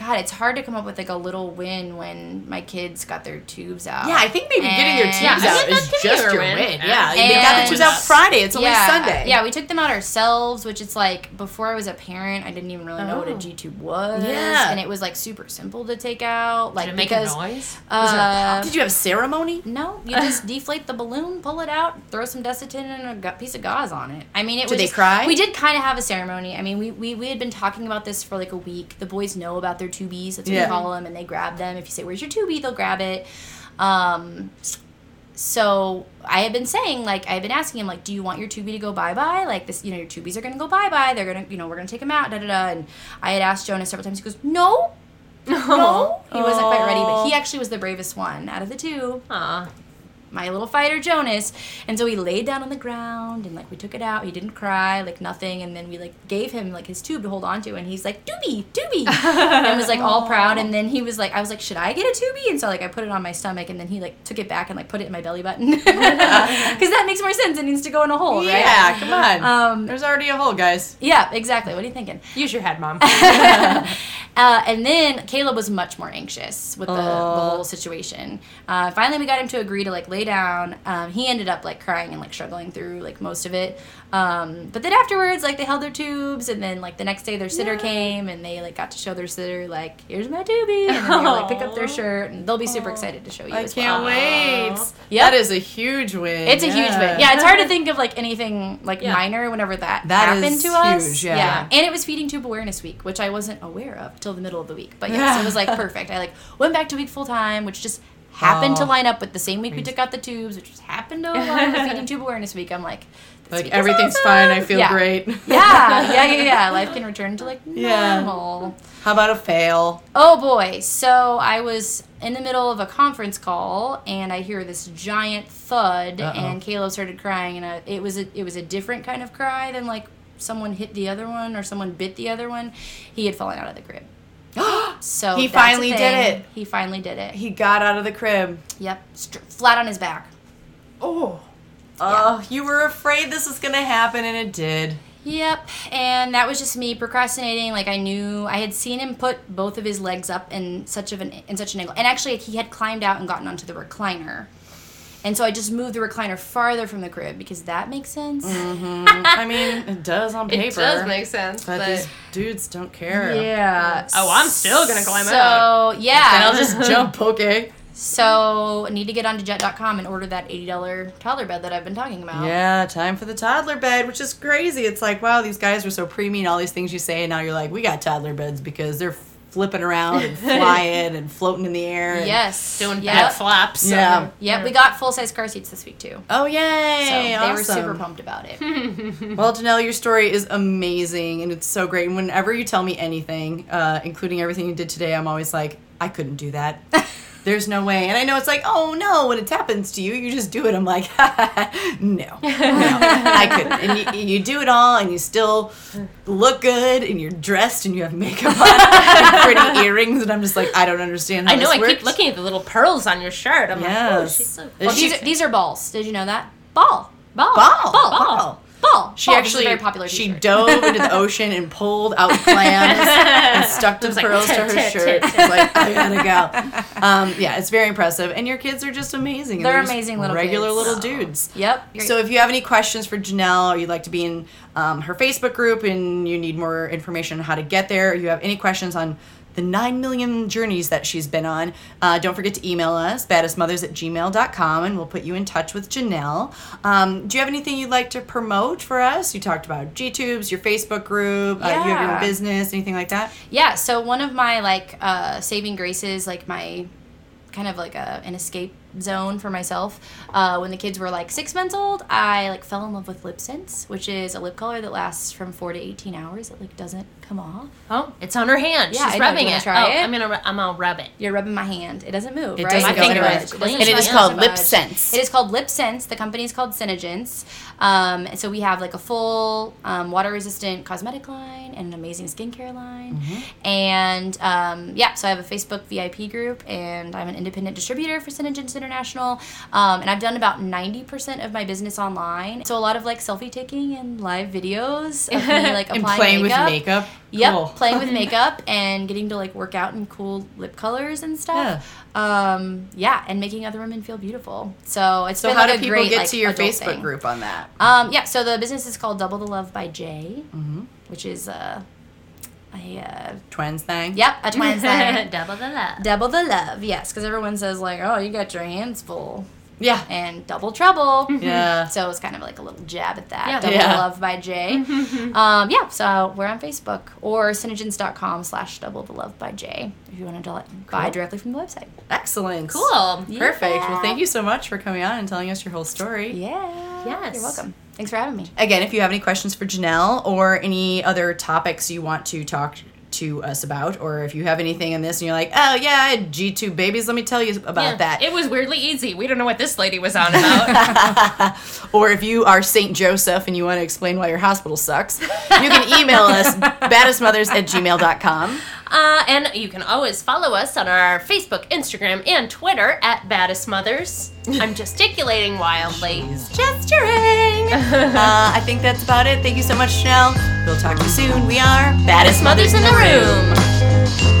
God, it's hard to come up with like a little win when my kids got their tubes out. yeah, I think maybe getting your tubes Yeah, out is that can be just your your win. win. Yeah. Yeah, you got the tubes out Friday. It's only yeah, Sunday. Yeah, we took them out ourselves, which it's like before I was a parent, I didn't even really know what Oh. a G tube was. Yeah. and it was like super simple to take out. Like Did it make because a noise? Was there a uh, pop? Did you have a ceremony? no, you just deflate the balloon, pull it out, throw some Desitin and a piece of gauze on it. I mean, it Did was. they just- cry? We did kind of have a ceremony. I mean, we, we, we had been talking about this for like a week. The boys know about their tubies. That's what Yeah. we call them, and they grab them. If you say, "Where's your tubie?" they'll grab it. Um, so I have been saying, like, I've been asking him, like, do you want your tubie to go bye bye? Like this, you know, your tubies are gonna go bye bye. They're gonna, you know, we're gonna take them out. Da da da. And I had asked Jonas several times. He goes, no. No, he wasn't quite ready, but he actually was the bravest one out of the two Aw. My little fighter Jonas. And so he laid down on the ground and like we took it out. He didn't cry, like nothing. And then we like gave him like his tube to hold on to. And he's like, Doobie, Doobie. and was like all proud. And then he was like, I was like, should I get a Doobie? And so like I put it on my stomach and then he like took it back and like put it in my belly button. Because that makes more sense. It needs to go in a hole, right? Yeah, come on. Um, There's already a hole, guys. yeah, exactly. What are you thinking? Use your head, mom. Uh, and then Caleb was much more anxious with the, the whole situation. Uh, finally, we got him to agree to like lay lay down. Um, he ended up like crying and like struggling through like most of it. Um, but then afterwards, like they held their tubes, and then like the next day their sitter came and they like got to show their sitter like, "Here's my doobie," and then they would, like pick up their shirt, and they'll be super excited to show you. I as can't well. wait. Yep. That is a huge win. It's a huge win. Yeah, it's hard to think of like anything like Yeah. minor whenever that, That happened is to us. huge, yeah. and it was feeding tube awareness week, which I wasn't aware of till the middle of the week. But yes, it was like perfect. I like went back to week full time, which just happened to Oh. line up with the same week we took out the tubes, which just happened to align with feeding tube awareness week. I'm like, Like everything's awesome. fine. I feel Yeah. great. Yeah, yeah, yeah, yeah. Life can return to like Yeah. normal. How about a fail? Oh boy. So I was in the middle of a conference call and I hear this giant thud Uh-oh. and Caleb started crying and I, it was a, it was a different kind of cry than like someone hit the other one or someone bit the other one. He had fallen out of the crib. So He finally did it. He finally did it. He got out of the crib. Yep. Str- flat on his back. Oh. Oh, you were afraid this was gonna happen, and it did. Yep, and that was just me procrastinating. Like I knew I had seen him put both of his legs up in such of an in such an angle, and actually he had climbed out and gotten onto the recliner, and so I just moved the recliner farther from the crib because that makes sense. Mm-hmm. I mean, it does on paper. It does make sense, but, but, these dudes don't care. Yeah. oh, I'm still gonna climb so out. And yeah, and I'll just jump. Okay. so I need to get onto Jet.com and order that eighty dollar toddler bed that I've been talking about. Yeah, time for the toddler bed, which is crazy. It's like, wow, these guys are so preemie and all these things you say, and now you're like, we got toddler beds because they're flipping around and flying and floating in the air. and- Yes. Doing yep. back flaps. Yeah. Yep. We got full size car seats this week too. Oh yay! So they were super pumped about it. Well, Janelle, your story is amazing and it's so great. And whenever you tell me anything, uh, including everything you did today, I'm always like, I couldn't do that. There's no way. And I know it's like, oh no, when it happens to you, you just do it. I'm like, no, no, I couldn't. And you, you do it all, and you still look good, and you're dressed, and you have makeup on, and pretty earrings, and I'm just like, I don't understand. How I know. I keep looking at the little pearls on your shirt. I'm like, oh, Yes. she's so. Is Well, she- these, are, these are balls. Did you know that? Ball. Ball. Ball. Ball. Ball. Ball. She a actually very popular she t-shirt. dove into the ocean and pulled out clams and stuck the pearls to her shirt. like, I gotta go. Um, yeah, it's very impressive, and your kids are just amazing. They're amazing little regular little dudes. Yep. So if you have any questions for Janelle, or you'd like to be in um, her Facebook group, and you need more information on how to get there, or you have any questions on the 9 million journeys that she's been on, uh, don't forget to email us, baddestmothers at gmail.com, and we'll put you in touch with Janelle. Um, do you have anything you'd like to promote for us? You talked about G-Tubes, your Facebook group, uh, you have your business, anything like that? Yeah. So one of my like uh, saving graces, like my kind of like a, an escape zone for myself. Uh, when the kids were like six months old, I like fell in love with Lip Sense, which is a lip color that lasts from four to eighteen hours. It like doesn't come off. Oh, it's on her hand. Yeah, She's I rubbing You it. try oh, it? I'm gonna. I'm gonna rub it. You're rubbing my hand. It doesn't move. It right? doesn't It go doesn't anywhere. budge. It doesn't And it is called It Lip budge. Sense. It is called Lip Sense. The company is called SeneGence. Um, so we have like a full um, water resistant cosmetic line and an amazing skincare line. Mm-hmm. And um, yeah, so I have a Facebook VIP group and I'm an independent distributor for SeneGence International. Um, and I've done about 90% of my business online. So a lot of like selfie taking and live videos of me like And applying playing makeup. with makeup? Yep, Cool. playing with makeup and getting to like work out in cool lip colors and stuff. Um, yeah, and making other women feel beautiful. So it's So been a great. So, how like do people great, get like, to your Facebook thing. group on that? Um, yeah, so the business is called Double the Love by Jay, Mm-hmm. which is uh, a uh, Twins thing? yep a twins thing. Double the love. Double the love, yes, because everyone says like, oh, you got your hands full, Yeah. and double trouble. Yeah. So it's kind of like a little jab at that. Yeah. Double Yeah. the Love by Jay. um, yeah, so we're on Facebook or senegence.com slash double the love by Jay if you want to buy Cool. directly from the website. Excellent. Cool. Perfect. Well, Yeah. thank you so much for coming on and telling us your whole story. Yeah. Yes. You're welcome. Thanks for having me. Again, if you have any questions for Janelle or any other topics you want to talk to us about, or if you have anything in this and you're like, oh yeah, I had G-tube babies, let me tell you about Yeah, that. It was weirdly easy. We don't know what this lady was on about. or if you are St. Joseph and you want to explain why your hospital sucks, you can email us baddestmothers at gmail.com. uh, and you can always follow us on our Facebook, Instagram, and Twitter at Baddest Mothers. I'm gesticulating wildly. Gesturing. uh, I think that's about it. Thank you so much, Janelle. We'll talk to you soon. We are Baddest Mothers in the room.